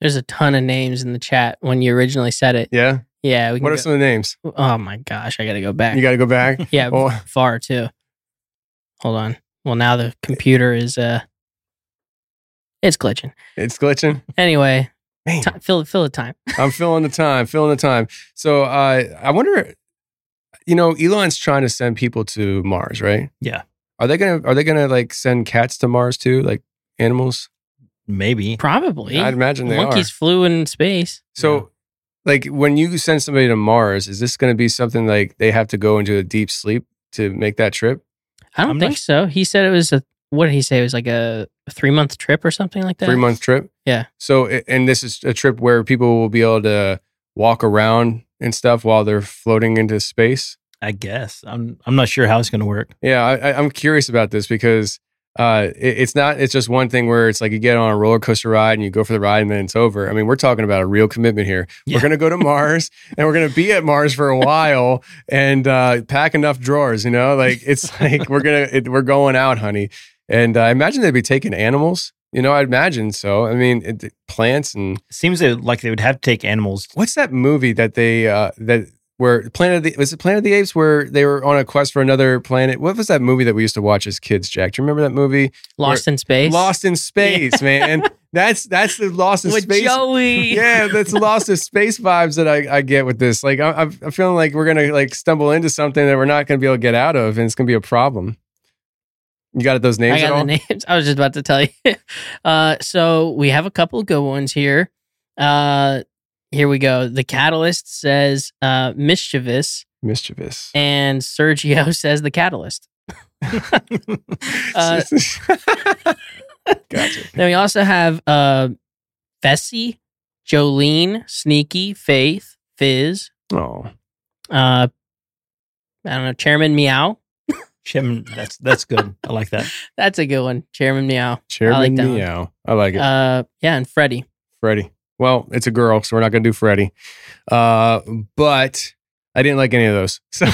There's a ton of names in the chat when you originally said it. Yeah? Yeah. We What are go- some of the names? oh my gosh, I got to go back. You got to go back. yeah, Oh. far too. Hold on. Well, now the computer is uh, it's glitching. It's glitching. Anyway, Man, ti- fill fill the time. I'm filling the time, Filling the time. So uh, I wonder, you know, Elon's trying to send people to Mars, right? Yeah. Are they gonna Are they gonna like send cats to Mars too, like animals? Maybe. Probably. I'd imagine they Monkeys are. flew in space. So, like, when you send somebody to Mars, is this going to be something like they have to go into a deep sleep to make that trip? I don't I'm think sh- so. He said it was a what did he say? It was like a three month trip or something like that. Three month trip. Yeah. So, and this is a trip where people will be able to walk around and stuff while they're floating into space. I guess. I'm I'm not sure how it's going to work. Yeah, I, I, I'm curious about this because uh, it- it's not. It's just one thing where it's like you get on a roller coaster ride and you go for the ride and then it's over. I mean, we're talking about a real commitment here. Yeah. We're gonna go to Mars and we're gonna be at Mars for a while and uh, pack enough drawers. You know, like it's like we're gonna it, we're going out, honey. And uh, I imagine they'd be taking animals. You know, I'd imagine so. I mean, it, plants and Seems like they would have to take animals. what's that movie that they uh, that where Planet of the was it Planet of the Apes where they were on a quest for another planet? What was that movie that we used to watch as kids, Jack? Do you remember that movie? Lost in space. Lost in Space, man. That's that's the Lost in with Space. Joey. Yeah, that's the Lost in Space vibes that I, I get with this. Like I, I'm I'm feeling like we're gonna like stumble into something that we're not gonna be able to get out of, and it's gonna be a problem. You got those names I got the names. I was just about to tell you. Uh, so we have a couple of good ones here. Uh, here we go. The Catalyst says uh, mischievous, Mischievous. and Sergio says the Catalyst. Uh, gotcha. Then we also have uh, Fessy, Jolene, Sneaky, Faith, Fizz. Oh, Uh, I don't know, Chairman Meow. Chairman, that's that's good. I like that. That's a good one. Chairman Meow. Chairman like that one. Meow. I like it. Uh, yeah, and Freddie. Freddie. Well, it's a girl, so we're not going to do Freddie. Uh, but I didn't like any of those. So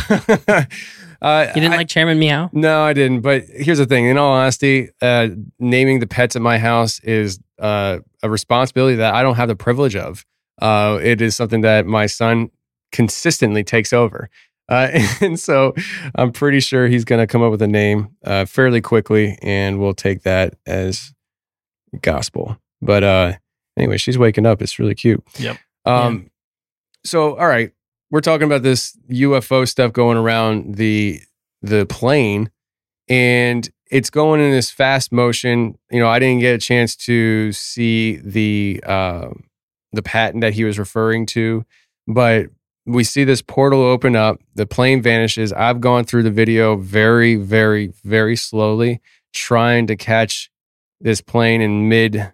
uh, You didn't I- like Chairman Meow? No, I didn't. But here's the thing. In all honesty, uh, naming the pets at my house is uh, a responsibility that I don't have the privilege of. Uh, it is something that my son consistently takes over. Uh, and so I'm pretty sure he's going to come up with a name uh, fairly quickly, and we'll take that as gospel. But uh, anyway, she's waking up. It's really cute. Yep. Um, So, all right, we're talking about this UFO stuff going around the the plane, and it's going in this fast motion. You know, I didn't get a chance to see the uh, the patent that he was referring to, but we see this portal open up. The plane vanishes. I've gone through the video very, very, very slowly, trying to catch this plane in mid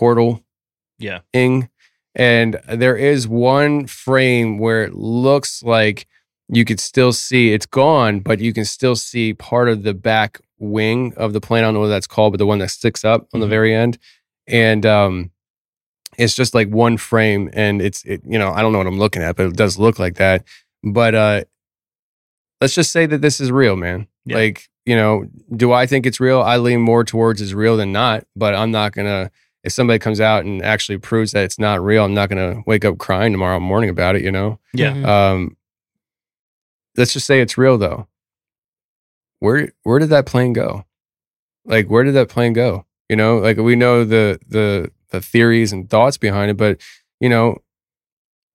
portal Yeah. ing. And there is one frame where it looks like you could still see it's gone, but you can still see part of the back wing of the plane. I don't know what that's called, but the one that sticks up on the Mhm. very end. And um it's just like one frame and it's it, you know, I don't know what I'm looking at, but it does look like that. But uh let's just say that this is real, man. Yeah. Like, you know, do I think it's real? I lean more towards it's real than not, but I'm not gonna if somebody comes out and actually proves that it's not real, I'm not gonna wake up crying tomorrow morning about it, you know? Yeah. Mhm. Um let's just say it's real though. Where where did that plane go? Like where did that plane go? You know, like we know the the the theories and thoughts behind it, but you know,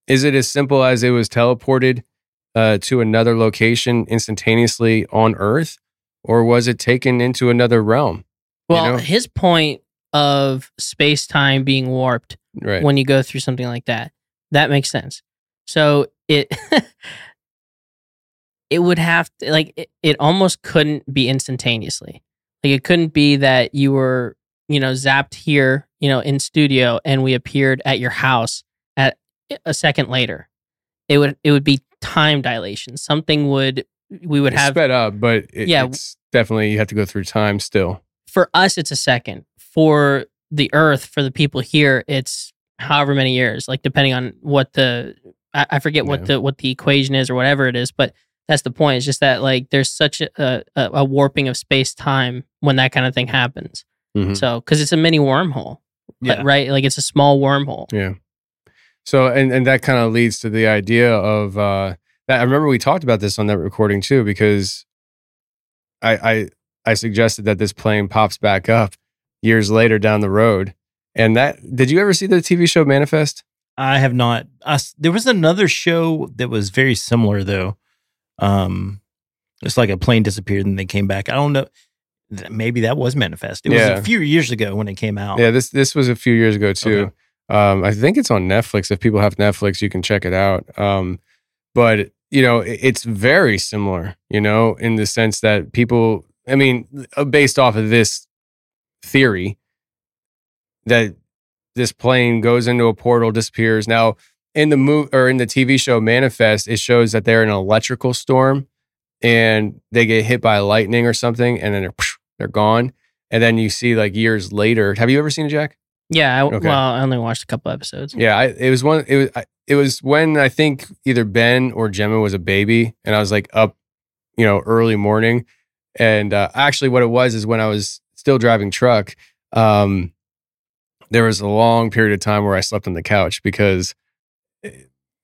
is it as simple as it was teleported uh, to another location instantaneously on Earth, or was it taken into another realm? Well, know? his point of space time being warped Right. when you go through something like that, that makes sense. So it it would have to like it, it almost couldn't be instantaneously. Like it couldn't be that you were, you know, zapped here, you know, in studio and we appeared at your house at a second later. It would it would be time dilation. Something would we would It's have sped up, but it, Yeah. it's definitely you have to go through time still. For us it's a second for the earth for the people here it's however many years like depending on what the i, I forget what the what the equation is or whatever it is but that's the point it's just that like there's such a, a, a warping of space time when that kind of thing happens Mhm. so because it's a mini wormhole Yeah. right like it's a small wormhole Yeah. So and and that kind of leads to the idea of uh that I remember we talked about this on that recording too because I I I suggested that this plane pops back up years later down the road. And that did you ever see the TV show Manifest? I have not. I there was another show that was very similar though. Um, it's like a plane disappeared and they came back. I don't know. Maybe that was Manifest. It was a few years ago when it came out. Yeah, this this was a few years ago too. Okay. Um, I think it's on Netflix. If people have Netflix, you can check it out. Um, but you know, it's very similar. You know, in the sense that people, I mean, uh, based off of this theory, that this plane goes into a portal, disappears. Now, in the movie or in the TV show Manifest, it shows that they're in an electrical storm and they get hit by lightning or something, and then they're they're gone, and then you see like years later. Have you ever seen it, Jack? Yeah, I, Okay. well, I only watched a couple episodes. Yeah, I, it was one. It was I- it was when I think either Ben or Gemma was a baby, and I was like up, you know, early morning. And uh, actually, what it was is when I was still driving truck. Um, there was a long period of time where I slept on the couch because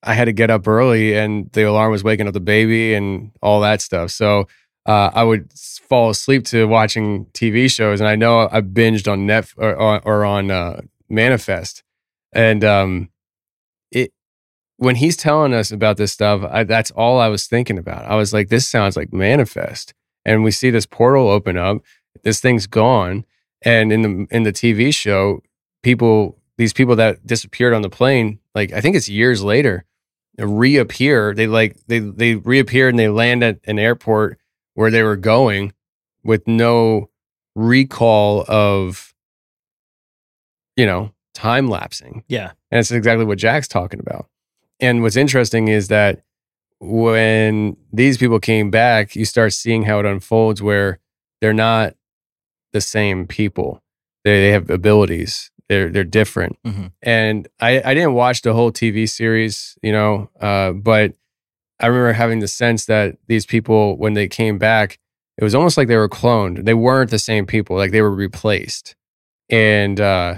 I had to get up early, and the alarm was waking up the baby and all that stuff. So uh, I would fall asleep to watching TV shows, and I know I binged on Net or, or, or on uh, Manifest, and um, it when he's telling us about this stuff, I, that's all I was thinking about. I was like, this sounds like Manifest, and we see this portal open up. This thing's gone, and in the in the TV show, people these people that disappeared on the plane, like I think it's years later, reappear. They like they they reappear and they land at an airport where they were going with no recall of you know time lapsing Yeah. and it's exactly what Jack's talking about. And what's interesting is that when these people came back, you start seeing how it unfolds where they're not the same people. They, they have abilities. They're they're different. Mhm. And I, I didn't watch the whole TV series, you know, uh, but I remember having the sense that these people, when they came back, it was almost like they were cloned. They weren't the same people, like they were replaced. And uh,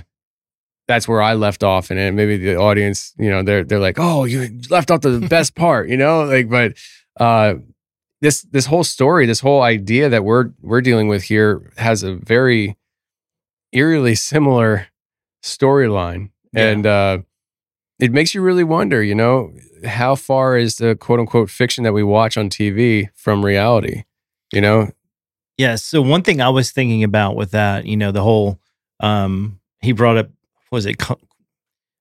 that's where I left off in it. Maybe the audience, you know, they're they're like, "Oh, you left off the best part," you know, like. But uh, this this whole story, this whole idea that we're we're dealing with here has a very eerily similar storyline, Yeah. and uh, it makes you really wonder, you know, how far is the quote unquote fiction that we watch on TV from reality? You know, Yeah. So one thing I was thinking about with that, you know, the whole um he brought up was it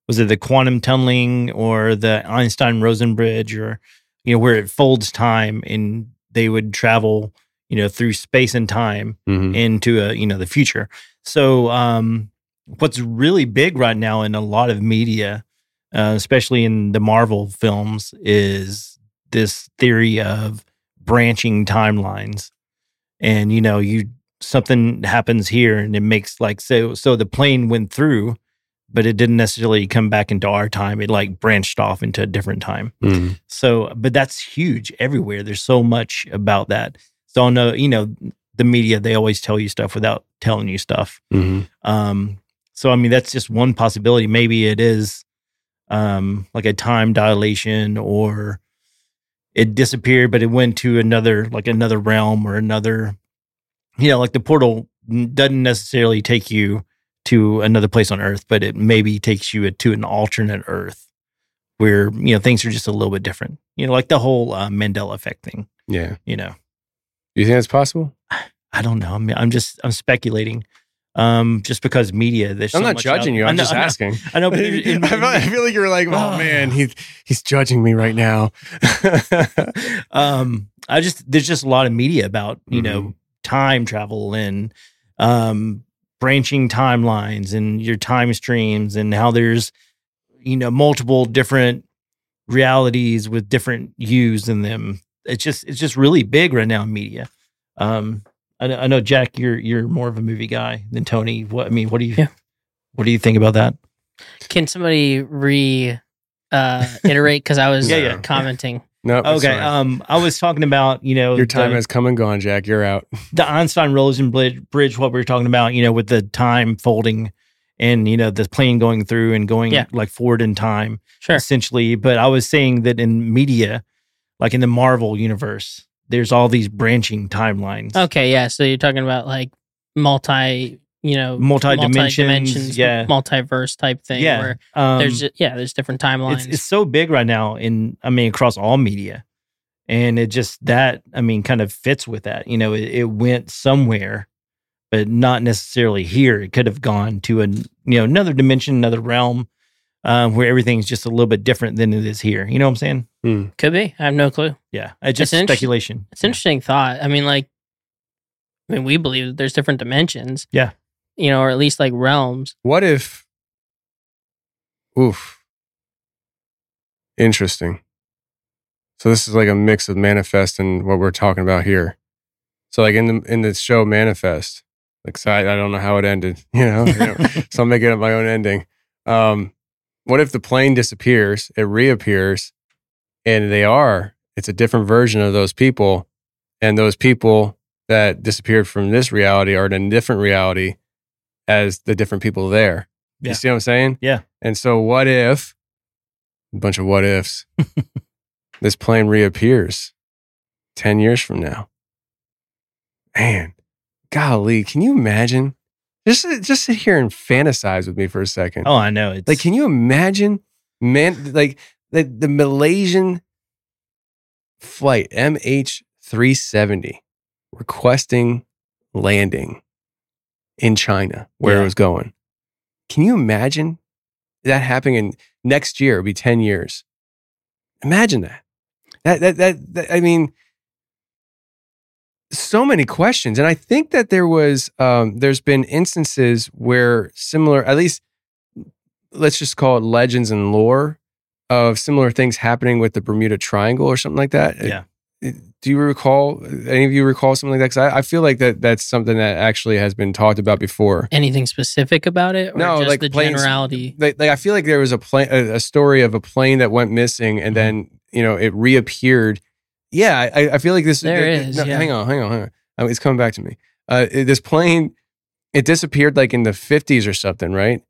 was it the quantum tunneling or the Einstein Rosen bridge or you know where it folds time and they would travel, you know, through space and time Mhm. into a, you know, the future. So um what's really big right now in a lot of media, uh, especially in the Marvel films is this theory of branching timelines and you know you something happens here and it makes like so so the plane went through but it didn't necessarily come back into our time. It like branched off into a different time. Mhm. so but that's huge everywhere. There's so much about that. So I know you know the media they always tell you stuff without telling you stuff. Mhm. um so i mean that's just one possibility. Maybe it is um like a time dilation or it disappeared but it went to another like another realm or another you know like the portal doesn't necessarily take you to another place on earth but it maybe takes you to an alternate earth where you know things are just a little bit different you know like the whole uh, mandela effect thing yeah. you know You think that's possible? i don't know i mean i'm just i'm speculating um just because media there's I'm so not judging out- you. I'm know- just I know- asking. I know, but I feel, I feel like you're like, oh man, he's he's judging me right now. um i just there's just a lot of media about you know Mm-hmm. time travel and um branching timelines and your time streams and how there's you know multiple different realities with different views in them it's just it's just really big right now in media um i, know- I know jack you're you're more of a movie guy than tony what i mean what do you Yeah. what do you think about that Can somebody re uh, iterate? Because I was Yeah, yeah. commenting. No, it's okay fine. um i was talking about you know your time the- has come and gone, Jack. You're out. the Einstein Rosen bridge, bridge, what we were talking about, you know, with the time folding and, you know, the plane going through and going Yeah. like forward in time, Sure. essentially. But I was saying that in media, like in the Marvel universe, there's all these branching timelines. Okay, yeah. So you're talking about like multi, you know, Multi-dimensions, multi-dimensions, yeah. multiverse type thing. yeah. Where Um, there's ju- yeah, there's different timelines. it's, it's so big right now in, I mean, across all media. And it just, that, I mean, kind of fits with that. You know, it, it went somewhere, but not necessarily here. It could have gone to an, you know, another dimension, another realm, um, where everything's just a little bit different than it is here. You know what I'm saying? Could be. I have no clue. Yeah. It's just It's inter- speculation. It's an interesting thought. I mean, like, I mean, we believe that there's different dimensions. Yeah. You know, or at least like realms. What if? Oof. Interesting. So this is like a mix of manifest and what we're talking about here. So like in the in the show Manifest, Like, so I, I don't know how it ended, you know. You know? so I'm making up my own ending. Um, what if the plane disappears, it reappears, and they are? It's a different version of those people, and those people that disappeared from this reality are in a different reality as the different people there. Yeah. You see what I'm saying? Yeah. And so, what if a bunch of what ifs? this plane reappears 10 years from now. Man, golly, can you imagine? Just, just sit here and fantasize with me for a second. Oh, I know. It's Like, can you imagine, man, like the, the Malaysian flight MH370 requesting landing in China where it was going? Can you imagine that happening in next year? It'll be 10 years. Imagine that. That, that, that, that I mean, so many questions. And I think that there was, um, there's been instances where similar, at least let's just call it legends and lore of similar things happening with the Bermuda Triangle or something like that. Yeah. Do you recall any of you recall something like that? Because I, I feel like that that's something that actually has been talked about before. Anything specific about it? Or No, just like the planes- generality. Like, like I feel like there was a plane, a, a story of a plane that went missing, and then you know it reappeared. Yeah, I, I feel like this. There is, no, yeah. Hang on, hang on, hang on. Oh, it's coming back to me. Uh, it- this plane, it disappeared like in the fifties or something, right?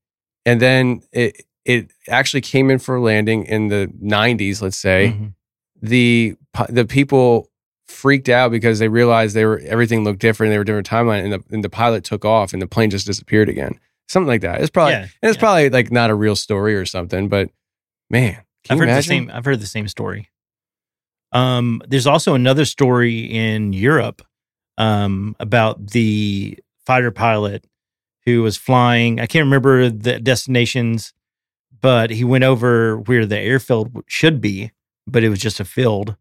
And then it it actually came in for a landing in the nineties, let's say. Mhm. The the people freaked out because they realized they were everything looked different. They were different timeline, and the and the pilot took off, and the plane just disappeared again. Something like that. It's probably Yeah, and it's yeah. probably like not a real story or something, but man, I've heard imagine? the same. I've heard the same story. Um, there's also another story in Europe um, about the fighter pilot who was flying. I can't remember the destinations, but he went over where the airfield should be, but it was just a field.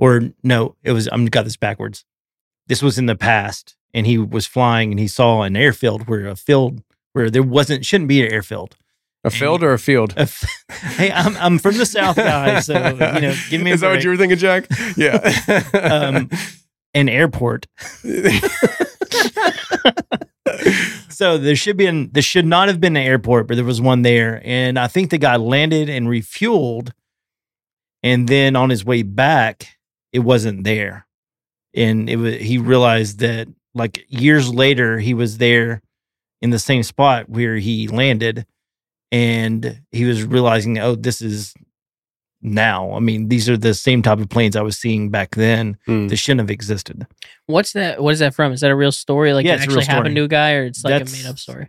Or no, it was. I'm got this backwards. This was in the past, and he was flying, and he saw an airfield where a field where there wasn't shouldn't be an airfield. A field or a field? A f- hey, I'm I'm from the South, guys. So you know, give me a Is that what you were thinking, Jack? Yeah. um, an airport. so there should be an there should not have been an airport, but there was one there, and I think the guy landed and refueled, and then on his way back, it wasn't there, and it was he realized that like years later he was there in the same spot where he landed, and he was realizing, oh, this is now. I mean, these are the same type of planes I was seeing back then Mm. that shouldn't have existed. What's that? What is that from? Is that a real story? Like Yeah, it it's a actually real happened to a guy, or it's like That's- a made up story?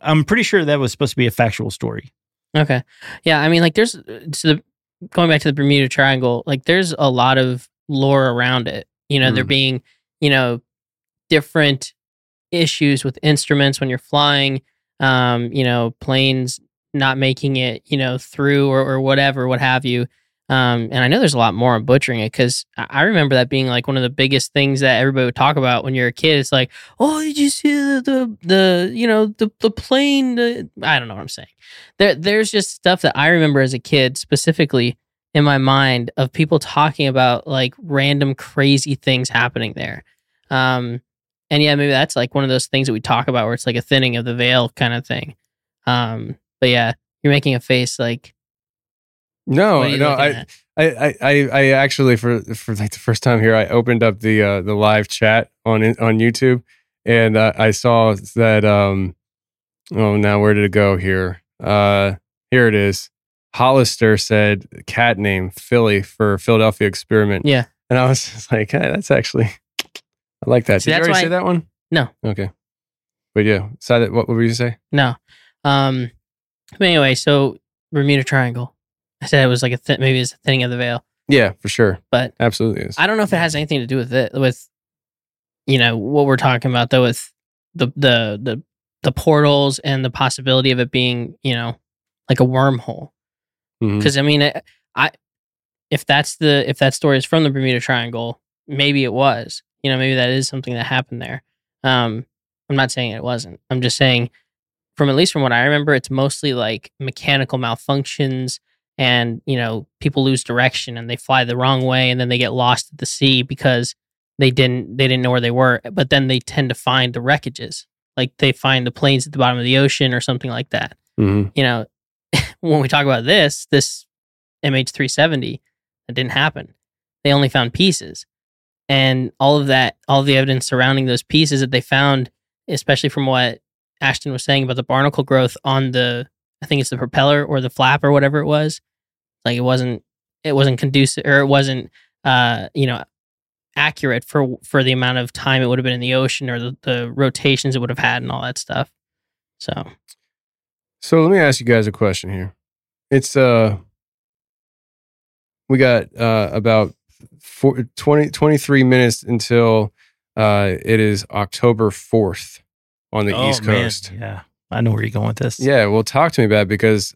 I'm pretty sure that was supposed to be a factual story. Okay. Yeah, I mean, like, there's to the going back to the Bermuda Triangle. Like, there's a lot of lore around it. You know, there Mm. being you know different issues with instruments when you're flying. Um, you know, planes not making it, you know, through or, or whatever, what have you. Um, and I know there's a lot more on butchering it because I I remember that being like one of the biggest things that everybody would talk about when you're a kid. It's like, oh, did you see the the, the you know the the plane? The, I don't know what I'm saying. There there's just stuff that I remember as a kid specifically in my mind of people talking about like random crazy things happening there. Um, and yeah, maybe that's like one of those things that we talk about where it's like a thinning of the veil kind of thing. Um, but yeah, you're making a face like No, what are you no? I, I, I, I actually for for like the first time here, I opened up the uh, the live chat on on YouTube, and uh, I saw that. Um, oh, now where did it go? Here, uh, here it is. Hollister said cat name Philly for Philadelphia Experiment. Yeah. and I was just like, hey, that's actually, I like that. See, did you already say that one? No. Okay, but yeah, so that, what, what were you say? No. Um. But anyway, so Bermuda Triangle. I said it was like a th- maybe it's a thinning of the veil, Yeah, for sure, but absolutely is. I don't know if it has anything to do with it with, you know, what we're talking about though with the the the the portals and the possibility of it being you know like a wormhole. Because I mean, I, I if that's the if that story is from the Bermuda Triangle, maybe it was. You know, maybe that is something that happened there. Um, I'm not saying it wasn't. I'm just saying, from at least from what I remember, it's mostly like mechanical malfunctions, and you know, people lose direction and they fly the wrong way, and then they get lost at the sea because they didn't they didn't know where they were. But then they tend to find the wreckages. like they find the planes at the bottom of the ocean or something like that. Mhm. You know, when we talk about this, this MH370, that didn't happen. They only found pieces. And all of that, all of the evidence surrounding those pieces that they found, especially from what Ashton was saying about the barnacle growth on the, I think it's the propeller or the flap or whatever it was, like it wasn't, it wasn't conducive or it wasn't, uh, you know, accurate for for the amount of time it would have been in the ocean or the, the rotations it would have had and all that stuff. So So let me ask you guys a question here. It's uh we got uh about four, 20 23 minutes until uh it is October 4th on the Oh, East man. Coast. Yeah, I know where you're going with this. Yeah, well talk to me about it because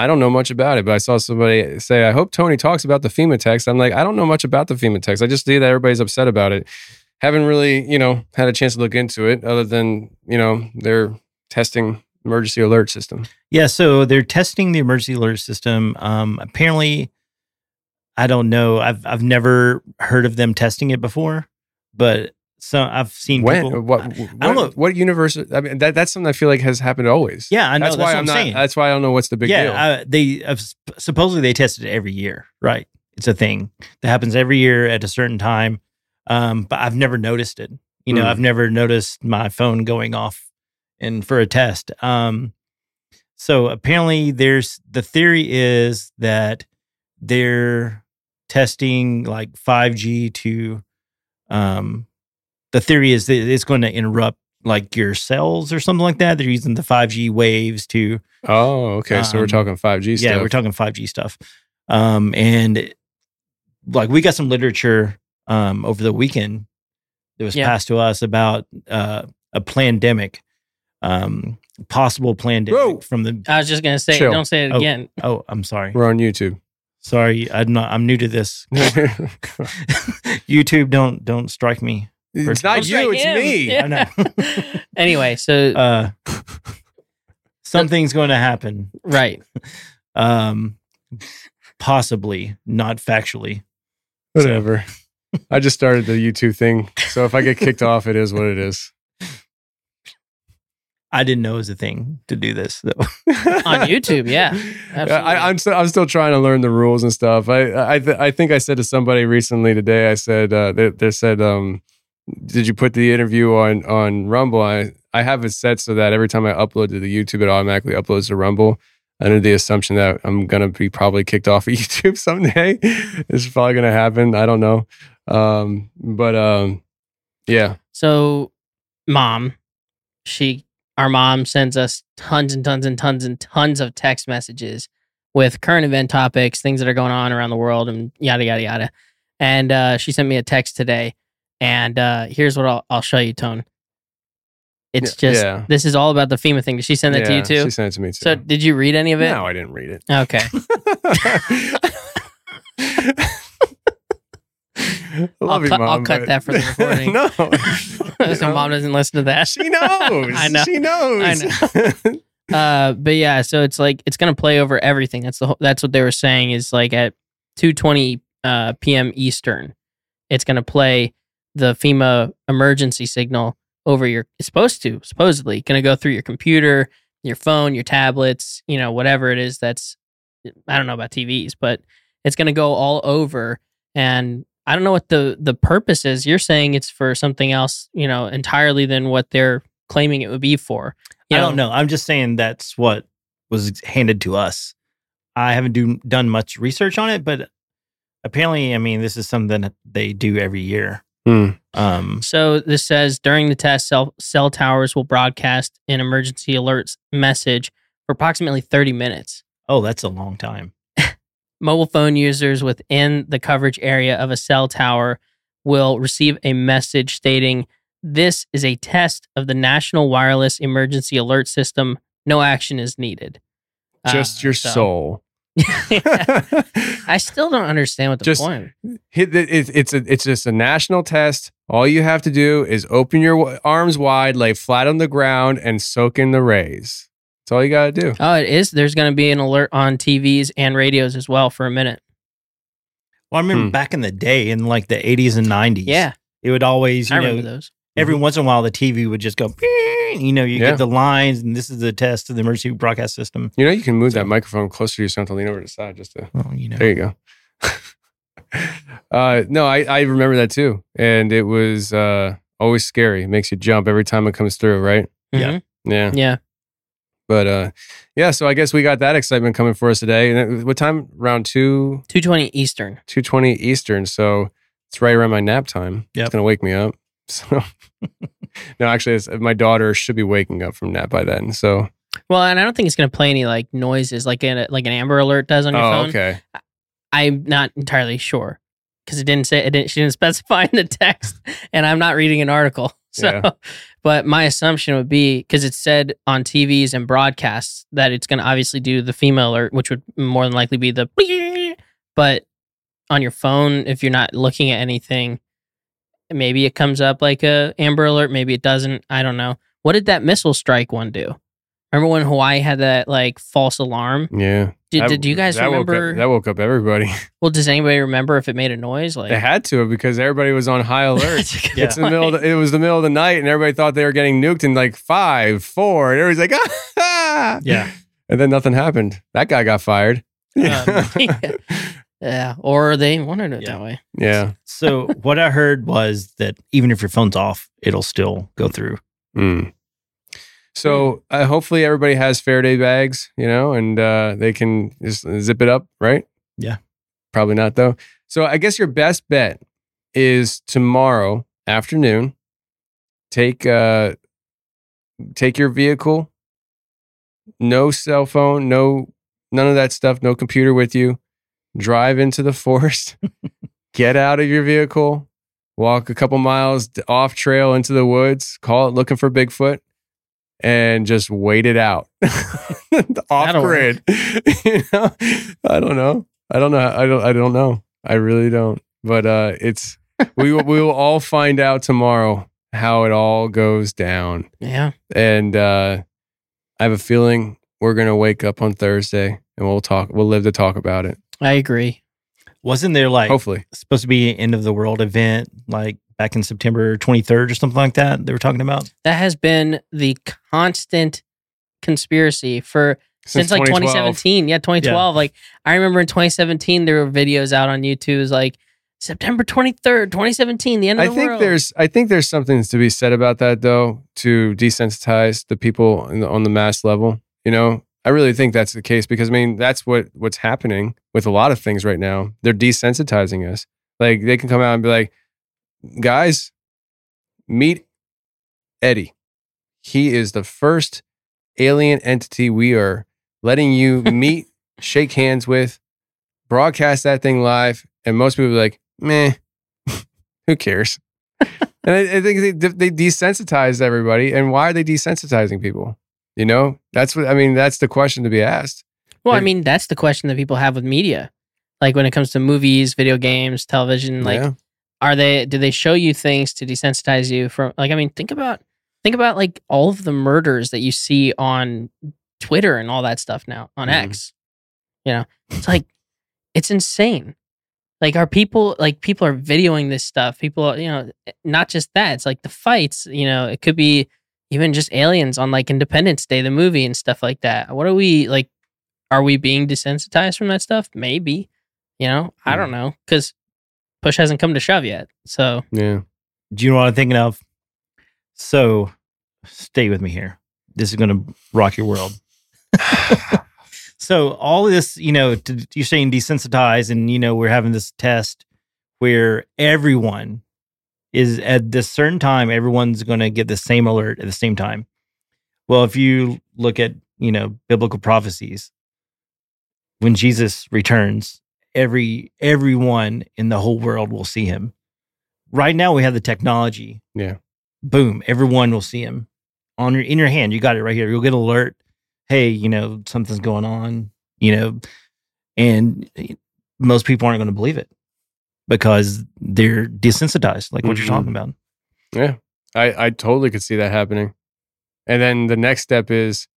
I don't know much about it, but I saw somebody say, I hope Tony talks about the FEMA text. I'm like, I don't know much about the FEMA text. I just see that everybody's upset about it. Haven't really, you know, had a chance to look into it other than, you know, they're testing emergency alert system. Yeah, so they're testing the emergency alert system. Um, apparently, I don't know. I've I've never heard of them testing it before, but so I've seen when people. what, I, what, I don't know. what universe i mean that, that's something i feel like has happened always Yeah, I know. that's, That's, why what i'm I'm not saying. that's why i don't know what's the big yeah, deal uh, they uh, sp- supposedly they test it every year, right? It's a thing that happens every year at a certain time. Um, but I've never noticed it. You know, Hmm. I've never noticed my phone going off and for a test. Um, so apparently, there's the theory is that they're testing like 5G to. Um, the theory is that it's going to interrupt like your cells or something like that. They're using the 5G waves to oh okay so we're um, talking 5g stuff yeah, we're talking 5G stuff. Um, and like we got some literature um over the weekend that was Yeah. passed to us about uh a pandemic, um possible pandemic Whoa. from the I was just gonna say, Chill. don't say it Oh. again. oh, I'm sorry. we're on youtube Sorry, I'm not I'm new to this. YouTube don't don't strike me. it's Don't not you it's him. me Yeah. I know. anyway, so Uh something's going to happen. right, Um possibly, not factually. whatever i just started the youtube thing so if i get kicked off it is what it is I didn't know it was a thing to do this though. on YouTube, yeah, absolutely. I, I'm still I'm still trying to learn the rules and stuff. I I th- I think I said to somebody recently today. I said uh, they, they said, um, "Did you put the interview on on Rumble?" I I have it set so that every time I upload to the YouTube, it automatically uploads to Rumble. Under the assumption that I'm gonna be probably kicked off of YouTube someday. it's probably gonna happen. I don't know. Um, but um, yeah. So, mom, she, our mom sends us tons and tons and tons and tons of text messages with current event topics, things that are going on around the world, and yada yada yada. And uh, she sent me a text today, and uh, here's what I'll, I'll show you, Tone. It's Yeah, just yeah. this is all about the FEMA thing. Did she send that to you too? She sent it to me too. So, did you read any of it? no, I didn't read it. Okay. I'll you, cut- I'll Mom, cut that for the recording. no. so mom doesn't listen to that. She knows. I know. She knows. I Uh, but yeah, so it's like it's gonna play over everything. That's the whole, that's what they were saying is like at two twenty uh, p.m. Eastern, it's gonna play the FEMA emergency signal over your. It's supposed to supposedly gonna go through your computer, your phone, your tablets, you know, whatever it is. That's I don't know about TVs, but it's gonna go all over. And I don't know what the the purpose is. You're saying it's for something else, you know, entirely than what they're claiming it would be for. You I don't know. I'm just saying that's what was handed to us. I haven't do, done much research on it, but apparently, I mean, this is something that they do every year. Hmm. Um, So this says during the test, cell, cell towers will broadcast an emergency alerts message for approximately 30 minutes. oh, that's a long time. Mobile phone users within the coverage area of a cell tower will receive a message stating, This is a test of the National Wireless Emergency Alert System. No action is needed. Uh, Just your so- soul. I still don't understand what the Just- point. Hit the, it, it's a it's just a national test. All you have to do is open your arms wide, lay flat on the ground, and soak in the rays. That's all you got to do. Oh, it is. There's going to be an alert on TVs and radios as well for a minute. Well, I remember Hmm. back in the day, in like the 80s and 90s. Yeah, it would always, I you know, remember those. every once in a while, the TV would just go, great. You know, you Yeah. get the lines, and this is the test of the emergency broadcast system. You know, you can move that microphone closer to yourself to lean over to the side just to. Well, you know, There you go. uh, no, I, I remember that too. And it was uh, always scary. It makes you jump every time it comes through, right? Yeah. Mhm. Yeah. Yeah. But uh, yeah, so I guess we got that excitement coming for us today. And what time? Round two, 220 Eastern. 220 Eastern. So it's right around my nap time. Yep. It's going to wake me up. So, no, actually, it's, my daughter should be waking up from nap by then. So, Well, and I don't think it's going to play any like noises like an like an Amber Alert does on your oh, phone. okay. I'm not entirely sure because it didn't say it didn't she didn't specify in the text, and I'm not reading an article. So, Yeah. but my assumption would be because it said on TVs and broadcasts that it's going to obviously do the FEMA alert, which would more than likely be the. But on your phone, if you're not looking at anything, maybe it comes up like a Amber Alert. Maybe it doesn't. I don't know. What did that missile strike one do? Remember when Hawaii had that like false alarm? Yeah. Did, That- did you guys that woke up- remember? that woke up everybody. well, does anybody remember if it made a noise? Like They had to because everybody was on high alert. That's It's in the middle. Of the, it was the middle of the night, and everybody thought they were getting nuked in like five, four, and everybody's like, ah! yeah. And then nothing happened. That guy got fired. Um, yeah, or they wanted it Yeah. that way. yeah. So what I heard was that even if your phone's off, it'll still go through. Mm. So uh, hopefully everybody has Faraday bags, you know, and uh, they can just zip it up, right? Yeah. Probably not though. So I guess your best bet is tomorrow afternoon. Take uh, take your vehicle. No cell phone, no none of that stuff. No computer with you. Drive into the forest. get out of your vehicle. Walk a couple miles off trail into the woods. Call it looking for Bigfoot and just wait it out off That'll grid. you know, I don't know. I don't know. I don't. I don't know. I really don't. But uh, it's we will, we will all find out tomorrow how it all goes down. Yeah, And uh, I have a feeling we're gonna wake up on Thursday and we'll talk. We'll live to talk about it. I agree. Wasn't there like Hopefully. supposed to be an end of the world event like back in September 23rd or something like that they were talking about? That has been the constant conspiracy for since, like 2017. Yeah, 2012. Like I remember in 2017 there were videos out on YouTube. It was like September 23rd, 2017, the end of the year. I the think world. there's I think there's something to be said about that though to desensitize the people in the, on the mass level. You know, I really think that's the case because I mean that's what what's happening with a lot of things right now. They're desensitizing us. Like they can come out and be like, guys, meet Eddie. He is the first alien entity we are letting you meet, shake hands with, broadcast that thing live, and most people are like, meh, who cares? and I, I think they, they desensitize everybody. And why are they desensitizing people? You know, that's what I mean. That's the question to be asked. well, I mean, that's the question that people have with media. Like when it comes to movies, video games, television, like yeah. Are they do they show you things to desensitize you from like i mean think about think about like all of the murders that you see on twitter and all that stuff now on Mhm. x you know? It's like it's insane. Like are people like people are videoing this stuff. People are, you know not just that it's like the fights you know it could be even just aliens on like independence day the movie and stuff like that. What are we like are we being desensitized from that stuff? Maybe you know? I don't know because push hasn't come to shove yet. So Yeah. Do you know what I'm thinking of? So stay with me here. This is going to rock your world. so all this, you know, to, you're saying desensitized, and you know we're having this test where everyone is at this certain time. Everyone's going to get the same alert at the same time. Well, if you look at you know biblical prophecies, when Jesus returns, every everyone in the whole world will see him. Right now, we have the technology. Yeah. Boom! Everyone will see him on your in your hand. You got it right here. You'll get an alert. Hey, you know something's going on. You know, and most people aren't going to believe it because they're desensitized, like what you're Mhm. talking about. Yeah. I, I totally could see that happening. And then the next step is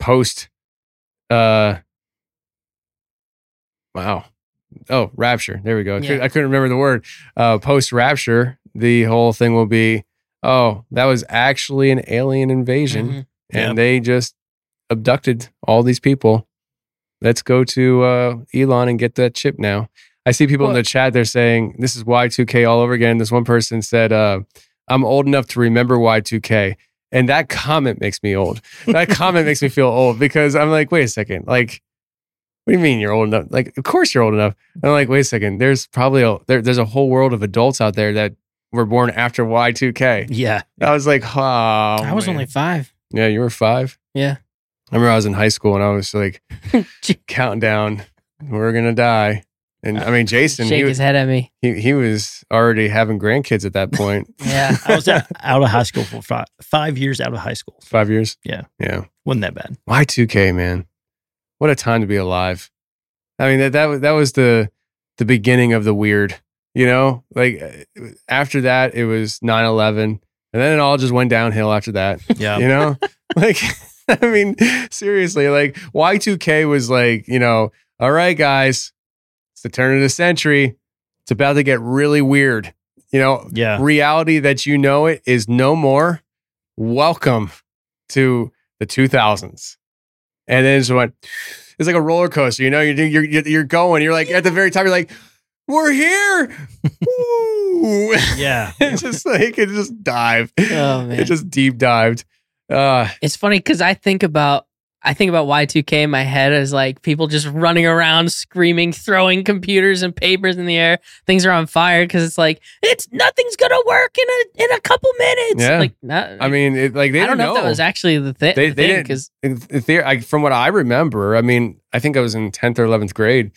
post uh wow. Oh, rapture. There we go. I, Yeah. could, I couldn't remember the word. Uh post rapture, the whole thing will be oh, that was actually an alien invasion, Mhm. and Yep. they just abducted all these people. Let's go to uh, Elon and get that chip now. I see people in the chat. They're saying this is Y2K all over again. This one person said, uh, "I'm old enough to remember Y2K," and that comment makes me old. That comment makes me feel old because I'm like, wait a second, like. What do you mean you're old enough? Like, of course you're old enough. And I'm like, wait a second. There's probably a there, there's a whole world of adults out there that were born after Y2K. Yeah. I was like, oh, I was man. only five. yeah, you were five. Yeah. I remember I was in high school and I was like Gee. counting down, we're gonna die. And I mean, Jason, Shake he, his was- head at me. he he was already having grandkids at that point. Yeah. I was out, out of high school for five, five years out of high school. Five years. Yeah. yeah. Wasn't that bad. Y two K, man, what a time to be alive. I mean that that was that was the the beginning of the weird. You know, like uh, after that it was 9-11. and then it all just went downhill after that. Yeah. you know like i mean seriously like y2k was like you know all right guys it's the turn of the century it's about to get really weird you know Yeah. reality that you know it is no more welcome to the 2000s and then it just went it's like a roller coaster you know you're you're you're, you're going you're like at the very top you're like we're here Woo! Yeah. it's just like it just dived Oh, man. it just deep dived uh It's funny because I think about I think about Y2K in my head as like people just running around screaming, throwing computers and papers in the air. Things are on fire because it's like it's nothing's gonna work in a in a couple minutes. Yeah. Like not, I mean, it, like they I don't know, if that was actually the, thi- They- the they thing didn't- because In- in theory, I, from what I remember, I mean, I think I was in tenth or eleventh grade.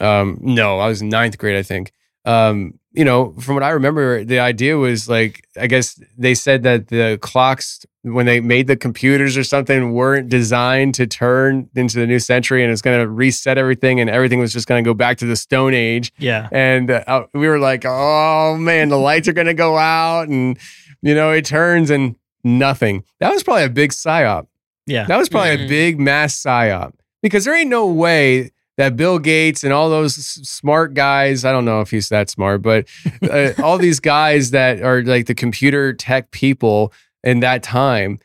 Um, no, I was in ninth grade, I think. Um, you know, from what I remember, the idea was like, I guess they said that the clocks when they made the computers or something weren't designed to turn into the new century, and it's going to reset everything, and everything was just going to go back to the Stone Age. Yeah. And uh, we were like, oh man, the lights are going to go out. And, you know, it turns and nothing. That was probably a big psyop. Yeah. That was probably a Mhm. big mass psyop because there ain't no way that Bill Gates and all those smart guys, I don't know if he's that smart, but uh, all these guys that are like the computer tech people in that time,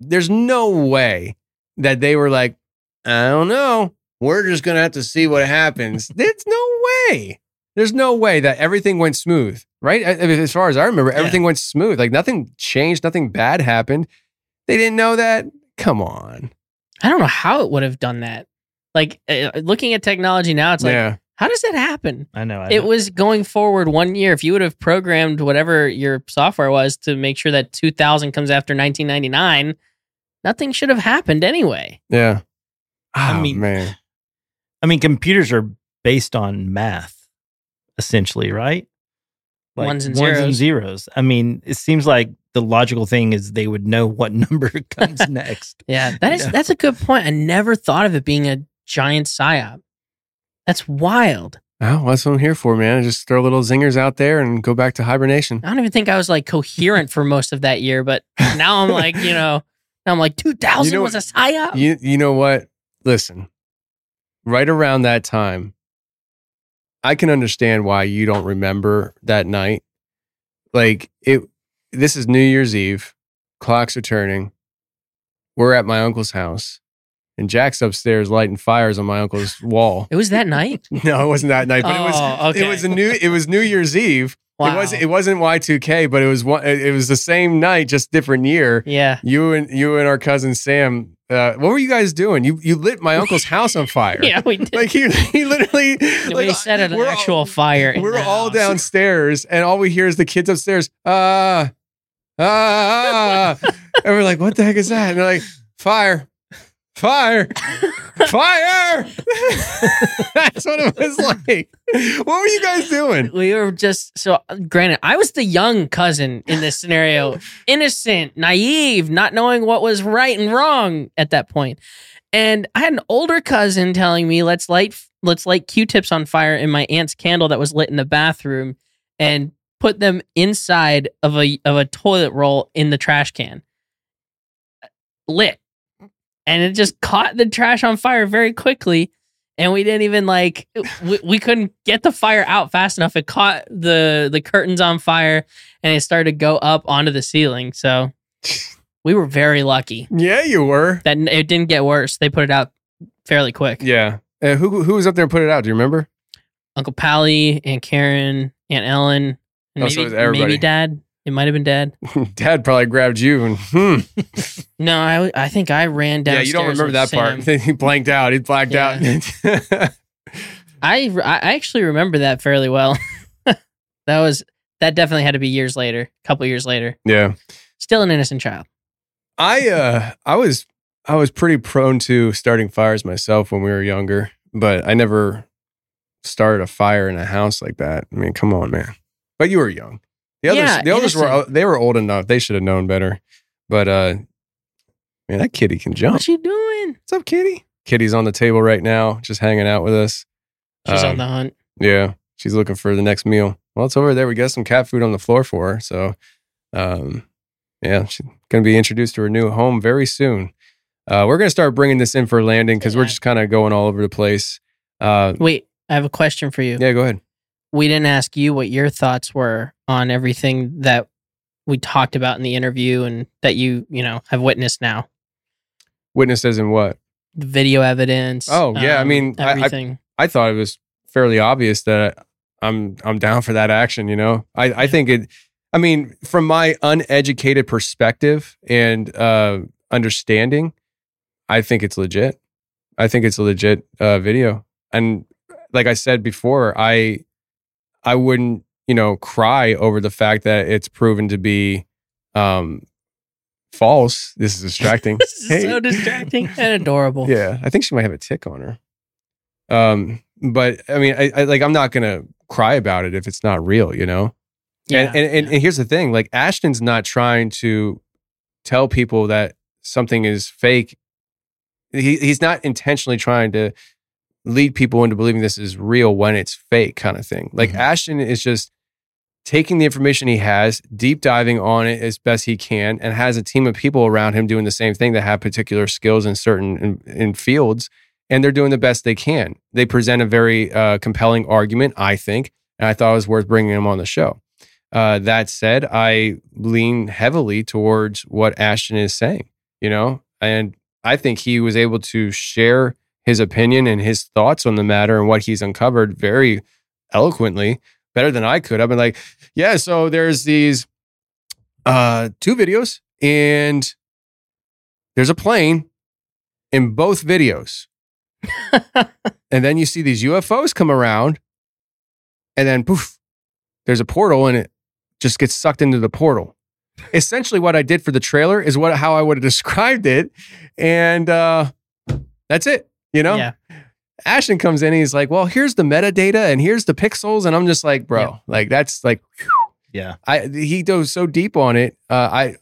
there's no way that they were like, I don't know. We're just going to have to see what happens. There's no way. There's no way that everything went smooth, right? I- I mean, as far as I remember, everything went smooth. Like nothing changed, nothing bad happened. They didn't know that. Come on. I don't know how it would have done that. Like uh, looking at technology now, it's like yeah. how does that happen? I know. I It know. was going forward one year. If you would have programmed whatever your software was to make sure that 2000 comes after 1999, nothing should have happened anyway. Yeah. I Oh, mean- man. I mean, computers are based on math, essentially, right? Ones and ones zeros. and zeros. I mean, it seems like the logical thing is they would know what number comes next. Yeah, that is Yeah. that's a good point. I never thought of it being a giant psyop. That's wild. Oh, that's what I'm here for, man. Just throw little zingers out there and go back to hibernation. I don't even think I was like coherent for most of that year, but now I'm like, you know, now I'm like 2000 You know was a psyop. You you know what? Listen, right around that time, I can understand why you don't remember that night. Like it this is New Year's Eve, clocks are turning. We're at my uncle's house, and Jack's upstairs lighting fires on my uncle's wall. it was that night. No, it wasn't that night, but it was Oh, okay. it was a new it was New Year's Eve. Wow. It wasn't it wasn't Y2K, but it was one it was the same night, just different year. yeah. You and you and our cousin Sam, uh, what were you guys doing? You you lit my uncle's house on fire. Yeah, we did. Like he, he literally we like, set an actual all, fire. We're all house. downstairs, and all we hear is the kids upstairs. Ah, ah, ah. and we're like, "What the heck is that?" And they're like, "Fire, fire, fire!" That's what it was like. What were you guys doing? we were just so granted i was the young cousin in this scenario innocent naive not knowing what was right and wrong at that point. and i had an older cousin telling me let's light let's light q-tips on fire in my aunt's candle that was lit in the bathroom and put them inside of a of a toilet roll in the trash can lit and it just caught the trash on fire very quickly and we didn't even like we, we couldn't get the fire out fast enough. It caught the the curtains on fire and it started to go up onto the ceiling. So we were very lucky Yeah, you were. that it didn't get worse. They put it out fairly quick. Yeah. Uh, who who was up there and put it out? Do you remember? Uncle Pally, Aunt Karen, Aunt Ellen, and Oh, so maybe, it was everybody. maybe Dad. It might have been Dad. Dad probably grabbed you and hmm. No, I I think I ran down. Yeah, you don't remember that part. he blanked out. He blacked out. I I actually remember that fairly well. that was that definitely had to be years later, a couple years later. yeah. Still an innocent child. I uh I was I was pretty prone to starting fires myself when we were younger, but I never started a fire in a house like that. I mean, come on, man. But you were young. The others Yeah, the others were they were old enough. They should have known better. But uh man, that kitty can jump. What you doing? What's up, kitty? Kitty's on the table right now, just hanging out with us. She's Um, on the hunt. Yeah, she's looking for the next meal. Well, it's over there. We got some cat food on the floor for her. So, um, yeah, she's going to be introduced to her new home very soon. Uh, we're going to start bringing this in for landing because we're just kind of going all over the place. Uh, Wait, I have a question for you. yeah, go ahead. We didn't ask you what your thoughts were on everything that we talked about in the interview and that you, you know, have witnessed now. Witnesses and what? The video evidence. um, Oh, yeah, I mean, I- I- everything. I thought it was fairly obvious that I'm I'm down for that action. You know, I I think it. I mean, from my uneducated perspective and uh, understanding, I think it's legit. I think it's a legit uh, video, and like I said before, I I wouldn't you know cry over the fact that it's proven to be um, false. This is distracting. This is Hey. so distracting and adorable. Yeah, I think she might have a tick on her. Um, but I mean, I, I like I'm not gonna cry about it if it's not real, you know. Yeah, and, and, and and here's the thing: like Ashton's not trying to tell people that something is fake. He he's not intentionally trying to lead people into believing this is real when it's fake, kind of thing. Like Mhm. Ashton is just taking the information he has, deep diving on it as best he can, and has a team of people around him doing the same thing that have particular skills in certain in, in fields, and they're doing the best they can. They present a very uh, compelling argument, I think, and I thought it was worth bringing him on the show. Uh, that said, I lean heavily towards what Ashton is saying, you know, and I think he was able to share his opinion and his thoughts on the matter and what he's uncovered very eloquently, better than I could. I've been like, yeah, so there's these uh, two videos, and there's a plane in both videos. and then you see these UFOs come around, and then poof, there's a portal, and it just gets sucked into the portal. Essentially, what I did for the trailer is what how I would have described it, and uh, that's it. You know, yeah. Ashton comes in, he's like, "Well, here's the metadata, and here's the pixels," and I'm just like, "Bro, Yeah. like that's like Yeah. I he goes so deep on it. Uh, I,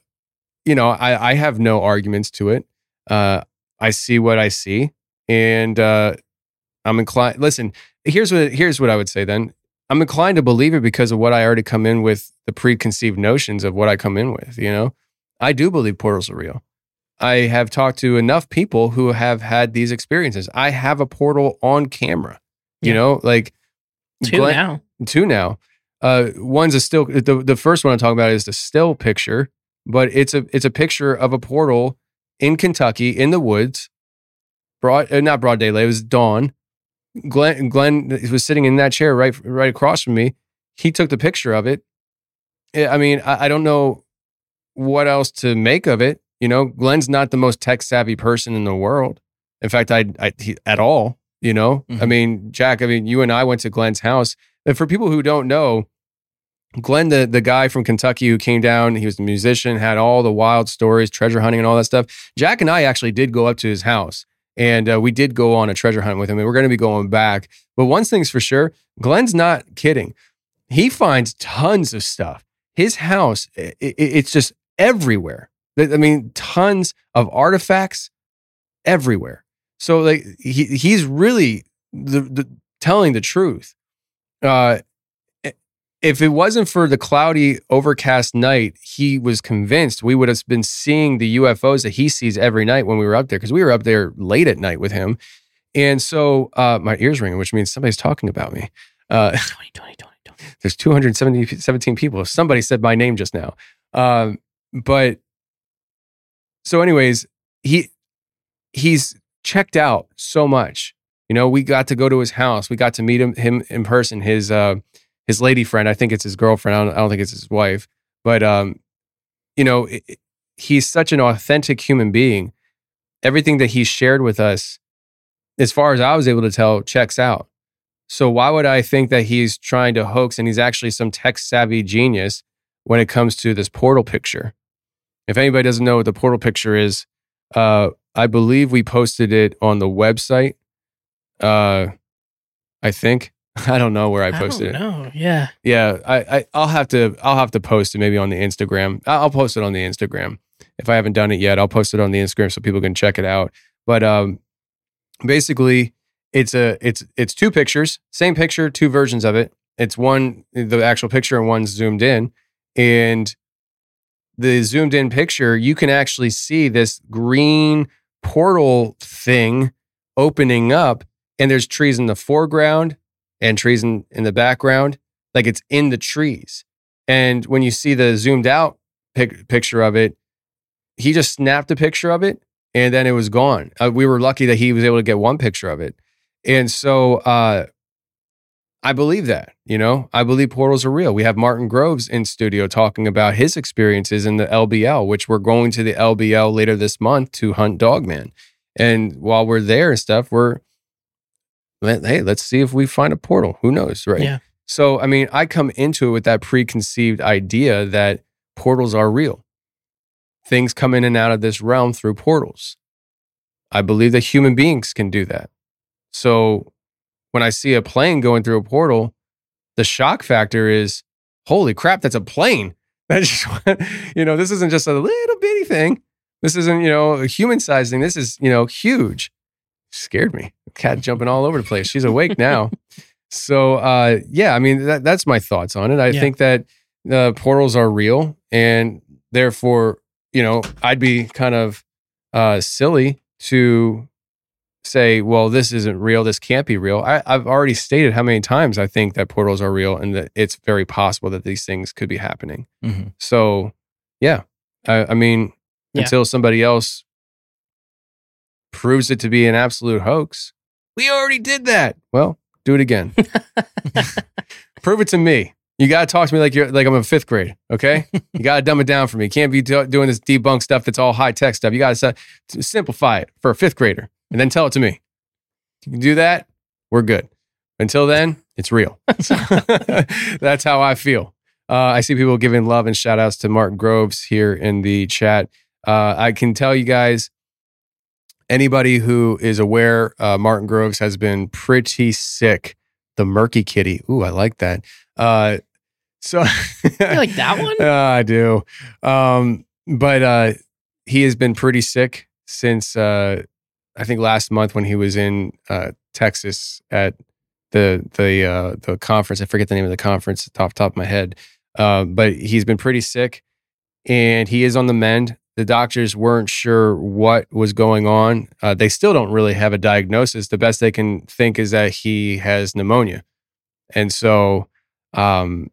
you know, I I have no arguments to it. Uh, I see what I see, and uh, I'm inclined. Listen, here's what here's what I would say. Then I'm inclined to believe it because of what I already come in with the preconceived notions of what I come in with. You know, I do believe portals are real. I have talked to enough people who have had these experiences. I have a portal on camera. You Yeah. know, like Two Glenn- now. two now. Uh, one's a still the the first one I'm talking about is the still picture, but it's a it's a picture of a portal in Kentucky in the woods. Broad, uh, not broad daylight. It was dawn. Glenn Glenn was sitting in that chair right right across from me. He took the picture of it. I I mean, I, I don't know what else to make of it. You know, Glenn's not the most tech savvy person in the world. In fact, I, I he, at all. You know, I Mhm. mean, Jack. I mean, you and I went to Glenn's house. And for people who don't know, Glenn, the, the guy from Kentucky who came down, he was a musician, had all the wild stories, treasure hunting, and all that stuff. Jack and I actually did go up to his house and uh, we did go on a treasure hunt with him. And we're going to be going back. But one thing's for sure Glenn's not kidding. He finds tons of stuff. His house, i i- it's just everywhere. I mean, tons of artifacts everywhere. So, like, he, he's really the, the, telling the truth. Uh, if it wasn't for the cloudy, overcast night, he was convinced we would have been seeing the UFOs that he sees every night when we were up there because we were up there late at night with him. And so uh, my ears ringing, which means somebody's talking about me. Uh, 20, 20, 20, 20. there's 217 people. Somebody said my name just now. Um, but so, anyways, he he's checked out so much. You know, we got to go to his house. We got to meet him him in person. His uh, his lady friend, I think it's his girlfriend. I don't, I don't think it's his wife. But um, you know, it, he's such an authentic human being. Everything that he shared with us, as far as I was able to tell, checks out. So why would I think that he's trying to hoax and he's actually some tech savvy genius when it comes to this portal picture? If anybody doesn't know what the portal picture is, uh, I believe we posted it on the website. Uh, I think I don't know where I posted don't it. know. Yeah. Yeah, I, I I'll have to I'll have to post it maybe on the Instagram. I- I'll post it on the Instagram if I haven't done it yet. I'll post it on the Instagram so people can check it out. But um, basically, it's a it's it's two pictures, same picture, two versions of it. It's one the actual picture and one's zoomed in, and the zoomed in picture you can actually see this green portal thing opening up, and there's trees in the foreground and trees in, in the background, like it's in the trees. And when you see the zoomed out pic- picture of it, he just snapped a picture of it and then it was gone. Uh, we were lucky that he was able to get one picture of it. And so uh, I believe that, you know, I believe portals are real. We have Martin Groves in studio talking about his experiences in the LBL, which we're going to the LBL later this month to hunt Dogman. And while we're there and stuff, we're, hey, let's see if we find a portal. Who knows, right? Yeah. So, I mean, I come into it with that preconceived idea that portals are real. Things come in and out of this realm through portals. I believe that human beings can do that. So, when I see a plane going through a portal, the shock factor is, holy crap, that's a plane. That's just, you know, this isn't just a little bitty thing. This isn't, you know, a human sized thing. This is, you know, huge. Scared me. Cat jumping all over the place. She's awake now. So uh, yeah, I mean that, that's my thoughts on it. I Yeah. think that uh, portals are real, and therefore, you know, I'd be kind of uh, silly to say, well, this isn't real. This can't be real. I, I've already stated how many times I think that portals are real, and that it's very possible that these things could be happening. Mhm. So yeah, I, I mean, Yeah. until somebody else proves it to be an absolute hoax, we already did that. Well, do it again. Prove it to me. You gotta talk to me like you're like I'm in fifth grade. Okay, you gotta dumb it down for me. You can't be do- doing this debunk stuff that's all high tech stuff. You gotta simplify it for a fifth grader and then tell it to me. If you can do that, we're good. Until then, it's real. that's how I feel. Uh, I see people giving love and shout outs to Martin Groves here in the chat. Uh, I can tell you guys, anybody who is aware, uh, Martin Groves has been pretty sick. The Murky Kitty. Ooh, I like that. Uh, so You like that one? Uh, I do. Um, but uh, he has been pretty sick since uh, I think last month when he was in uh, Texas at the the uh, the conference. I forget the name of the conference off top of my head. Uh, but he's been pretty sick, and he is on the mend. The doctors weren't sure what was going on. Uh, they still don't really have a diagnosis. The best they can think is that he has pneumonia, and so um,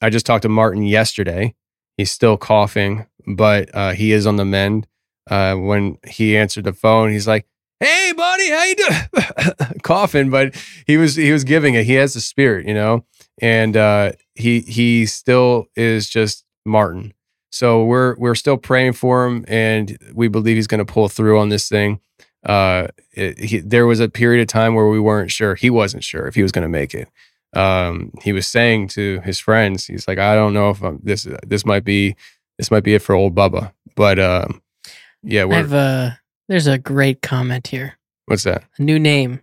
I just talked to Martin yesterday. He's still coughing, but uh, he is on the mend. Uh, when he answered the phone, he's like, "Hey, buddy, how you doing?" coughing, but he was he was giving it. He has the spirit, you know, and uh, he he still is just Martin. So we're we're still praying for him, and we believe he's going to pull through on this thing. Uh, it, he, there was a period of time where we weren't sure. He wasn't sure if he was going to make it um, he was saying to his friends, he's like, I don't know if I'm, this this might be this might be it for old Bubba, but um, yeah, I we're, have a, there's a great comment here. what's that? A new name.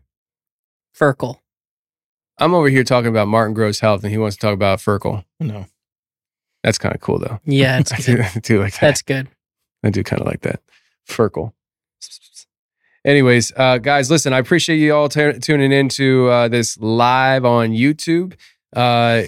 Ferkel. I'm over here talking about Martin Groves health, and he wants to talk about Ferkel. No. That's kind of cool, though. Yeah, it's I do. I do like that. That's good. I do kind of like that. Ferkel. Anyways, uh, guys, listen, I appreciate you all t- tuning in to uh, this live on YouTube. Uh,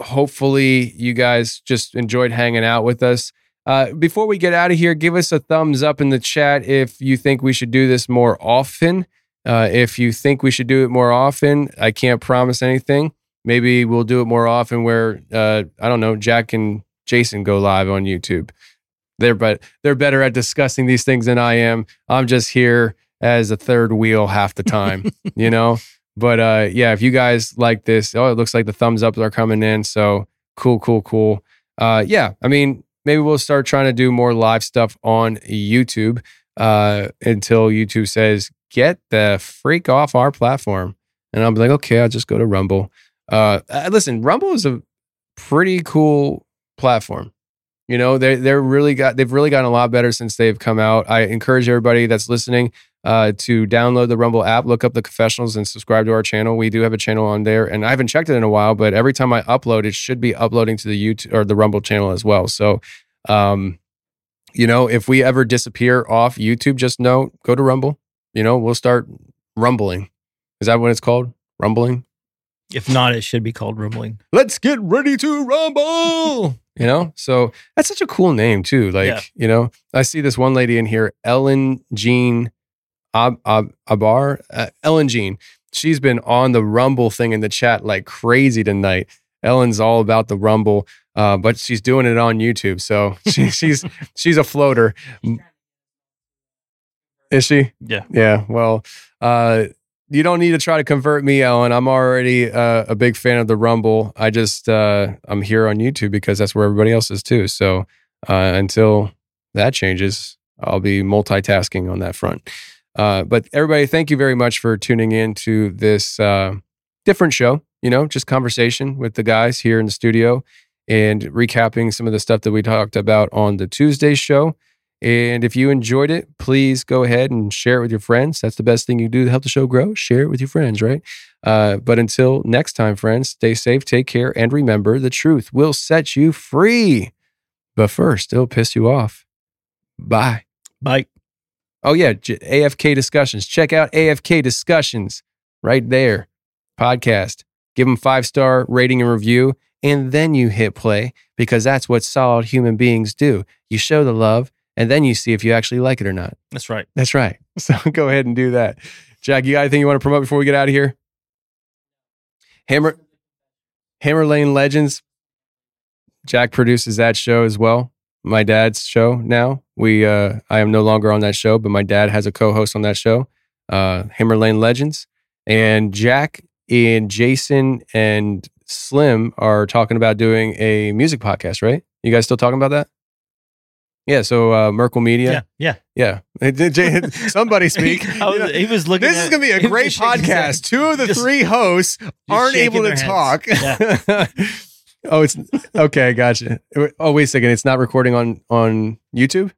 hopefully, you guys just enjoyed hanging out with us. Uh, before we get out of here, give us a thumbs up in the chat if you think we should do this more often. Uh, if you think we should do it more often, I can't promise anything. Maybe we'll do it more often where uh, I don't know, Jack and Jason go live on YouTube. They're but they're better at discussing these things than I am. I'm just here as a third wheel half the time, you know. But uh, yeah, if you guys like this, oh, it looks like the thumbs up are coming in. So cool, cool, cool. Uh, yeah, I mean, maybe we'll start trying to do more live stuff on YouTube uh, until YouTube says, get the freak off our platform. And I'll be like, okay, I'll just go to Rumble. Uh, uh, listen, Rumble is a pretty cool platform. You know, they they're really got they've really gotten a lot better since they've come out. I encourage everybody that's listening uh, to download the Rumble app, look up the confessionals, and subscribe to our channel. We do have a channel on there, and I haven't checked it in a while, but every time I upload, it should be uploading to the YouTube or the Rumble channel as well. So, um, you know, if we ever disappear off YouTube, just know go to Rumble. You know, we'll start rumbling. Is that what it's called? Rumbling. If not, it should be called rumbling. Let's get ready to rumble. you know, so that's such a cool name too. Like, Yeah. you know, I see this one lady in here, Ellen Jean Ab, Ab, Abar, uh, Ellen Jean. She's been on the Rumble thing in the chat like crazy tonight. Ellen's all about the Rumble, uh, but she's doing it on YouTube. So she, she's she's a floater. Is she? Yeah. Yeah. Well, uh, you don't need to try to convert me, Ellen. I'm already uh, a big fan of the Rumble. I just uh, I'm here on YouTube because that's where everybody else is too. So uh, until that changes, I'll be multitasking on that front. Uh, but everybody, thank you very much for tuning in to this uh, different show. You know, just conversation with the guys here in the studio and recapping some of the stuff that we talked about on the Tuesday show. And if you enjoyed it, please go ahead and share it with your friends. That's the best thing you do to help the show grow. Share it with your friends, right? Uh, but until next time, friends, stay safe, take care, and remember the truth will set you free. But first, it'll piss you off. Bye. Bye. Oh, yeah. J- AFK Discussions. Check out AFK Discussions right there. Podcast. Give them five star rating and review. And then you hit play because that's what solid human beings do. You show the love and then you see if you actually like it or not. That's right. That's right. So go ahead and do that. Jack, you got anything you want to promote before we get out of here? Hammer Hammer Lane Legends. Jack produces that show as well. My dad's show now. We uh I am no longer on that show, but my dad has a co-host on that show, uh Hammer Lane Legends. And Jack and Jason and Slim are talking about doing a music podcast, right? You guys still talking about that? Yeah, so uh Merkel Media. Yeah. Yeah. Yeah. Somebody speak. Was- he was looking. this is going to be a great shaking his head. podcast. Two of the Just- three hosts aren't able to heads. talk. Yeah. Oh, it's okay. Gotcha. Oh, wait a second. It's not recording on on YouTube.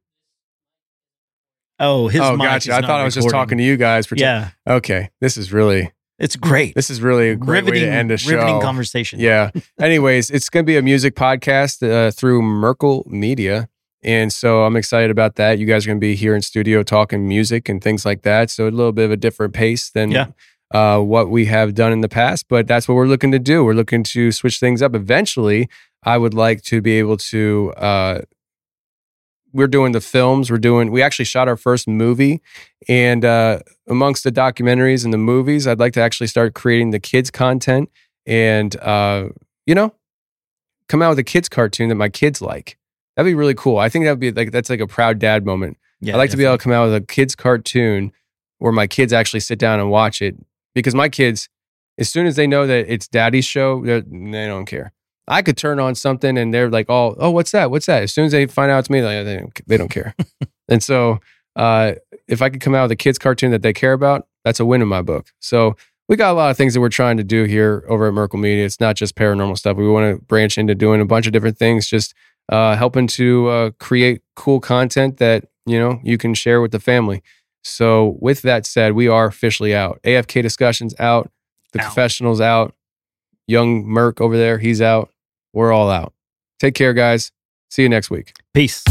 Oh, his oh, mic gotcha. is I thought I was just talking to you guys. For Yeah, Okay. This is really it's great. this is really a great riveting, way to end a show. riveting conversation. Yeah. Anyways, it's going to be a music podcast uh, through Merkel Media. And so I'm excited about that. You guys are going to be here in studio talking music and things like that. So a little bit of a different pace than Yeah. Uh, what we have done in the past, but that's what we're looking to do. We're looking to switch things up. Eventually, I would like to be able to. Uh, we're doing the films. We're doing. We actually shot our first movie, and uh, amongst the documentaries and the movies, I'd like to actually start creating the kids content, and uh, you know, come out with a kids cartoon that my kids like. That'd be really cool. I think that'd be like that's like a proud dad moment. yeah I like to be able to come out with a kids cartoon where my kids actually sit down and watch it because my kids, as soon as they know that it's daddy's show, they're- don't care. I could turn on something and they're like, "Oh, oh, what's that? What's that?" As soon as they find out it's me, like, they don't, they don't care. and so, uh, if I could come out with a kids cartoon that they care about, that's a win in my book. So we got a lot of things that we're trying to do here over at Merkel Media. It's not just paranormal stuff. We want to branch into doing a bunch of different things, just uh, helping to uh, create cool content that you know you can share with the family. So, with that said, we are officially out. AFK discussions out. The Out. confessionals out. Young Merc over there, he's out. We're all out. Take care, guys. See you next week. Peace.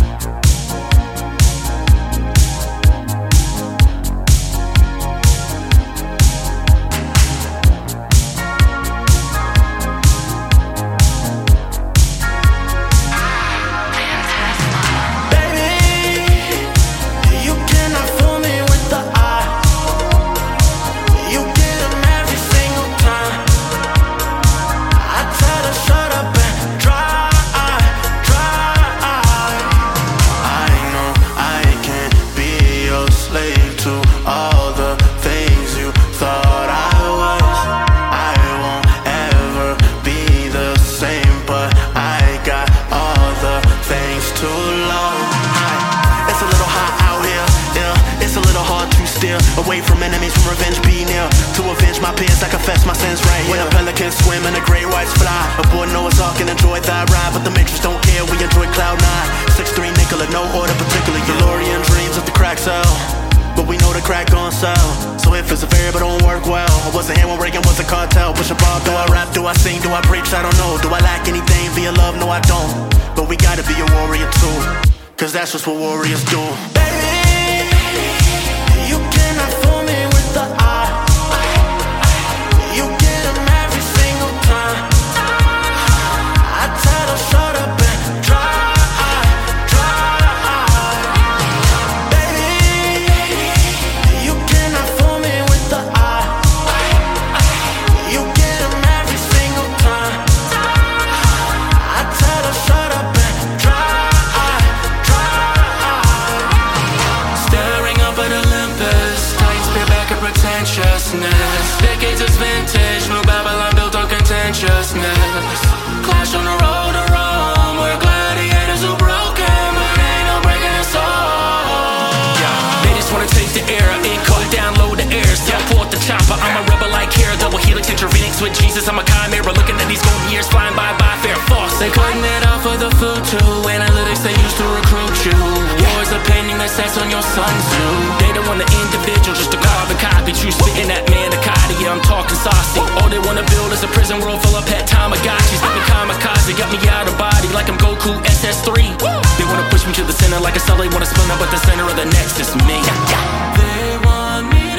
Away from enemies, from revenge be near. To avenge my peers, I confess my sins right here. When the pelican swim and the great whites fly, aboard Noah's Ark and enjoy thy ride. But the matrix don't care, we enjoy cloud nine. Six three Nicola, no order particular. DeLorean dreams of the crack cell. But we know the crack gon' sell. So if it's a variable, don't work well. I wasn't here when Reagan was a cartel. Push a bar, do I rap, do I sing, do I preach? I don't know. Do I lack anything via love? No, I don't. But we gotta be a warrior too. Cause that's just what warriors do. Baby, with Jesus, I'm a chimera. Looking at these golden years flying by, by fair false. They cutting it off for the food too. Analytics they used to recruit you. War's opinion that sets on your sun too. They don't want the individual, just a carbon copy. True spitting that manicotti, yeah, I'm talking saucy. All they wanna build is a prison world full of pet Tamagotchis. Got me kamikaze, got me out of body like I'm Goku SS3. They wanna push me to the center like a cell, they wanna spin up at the center of the next nexus, me. They want me.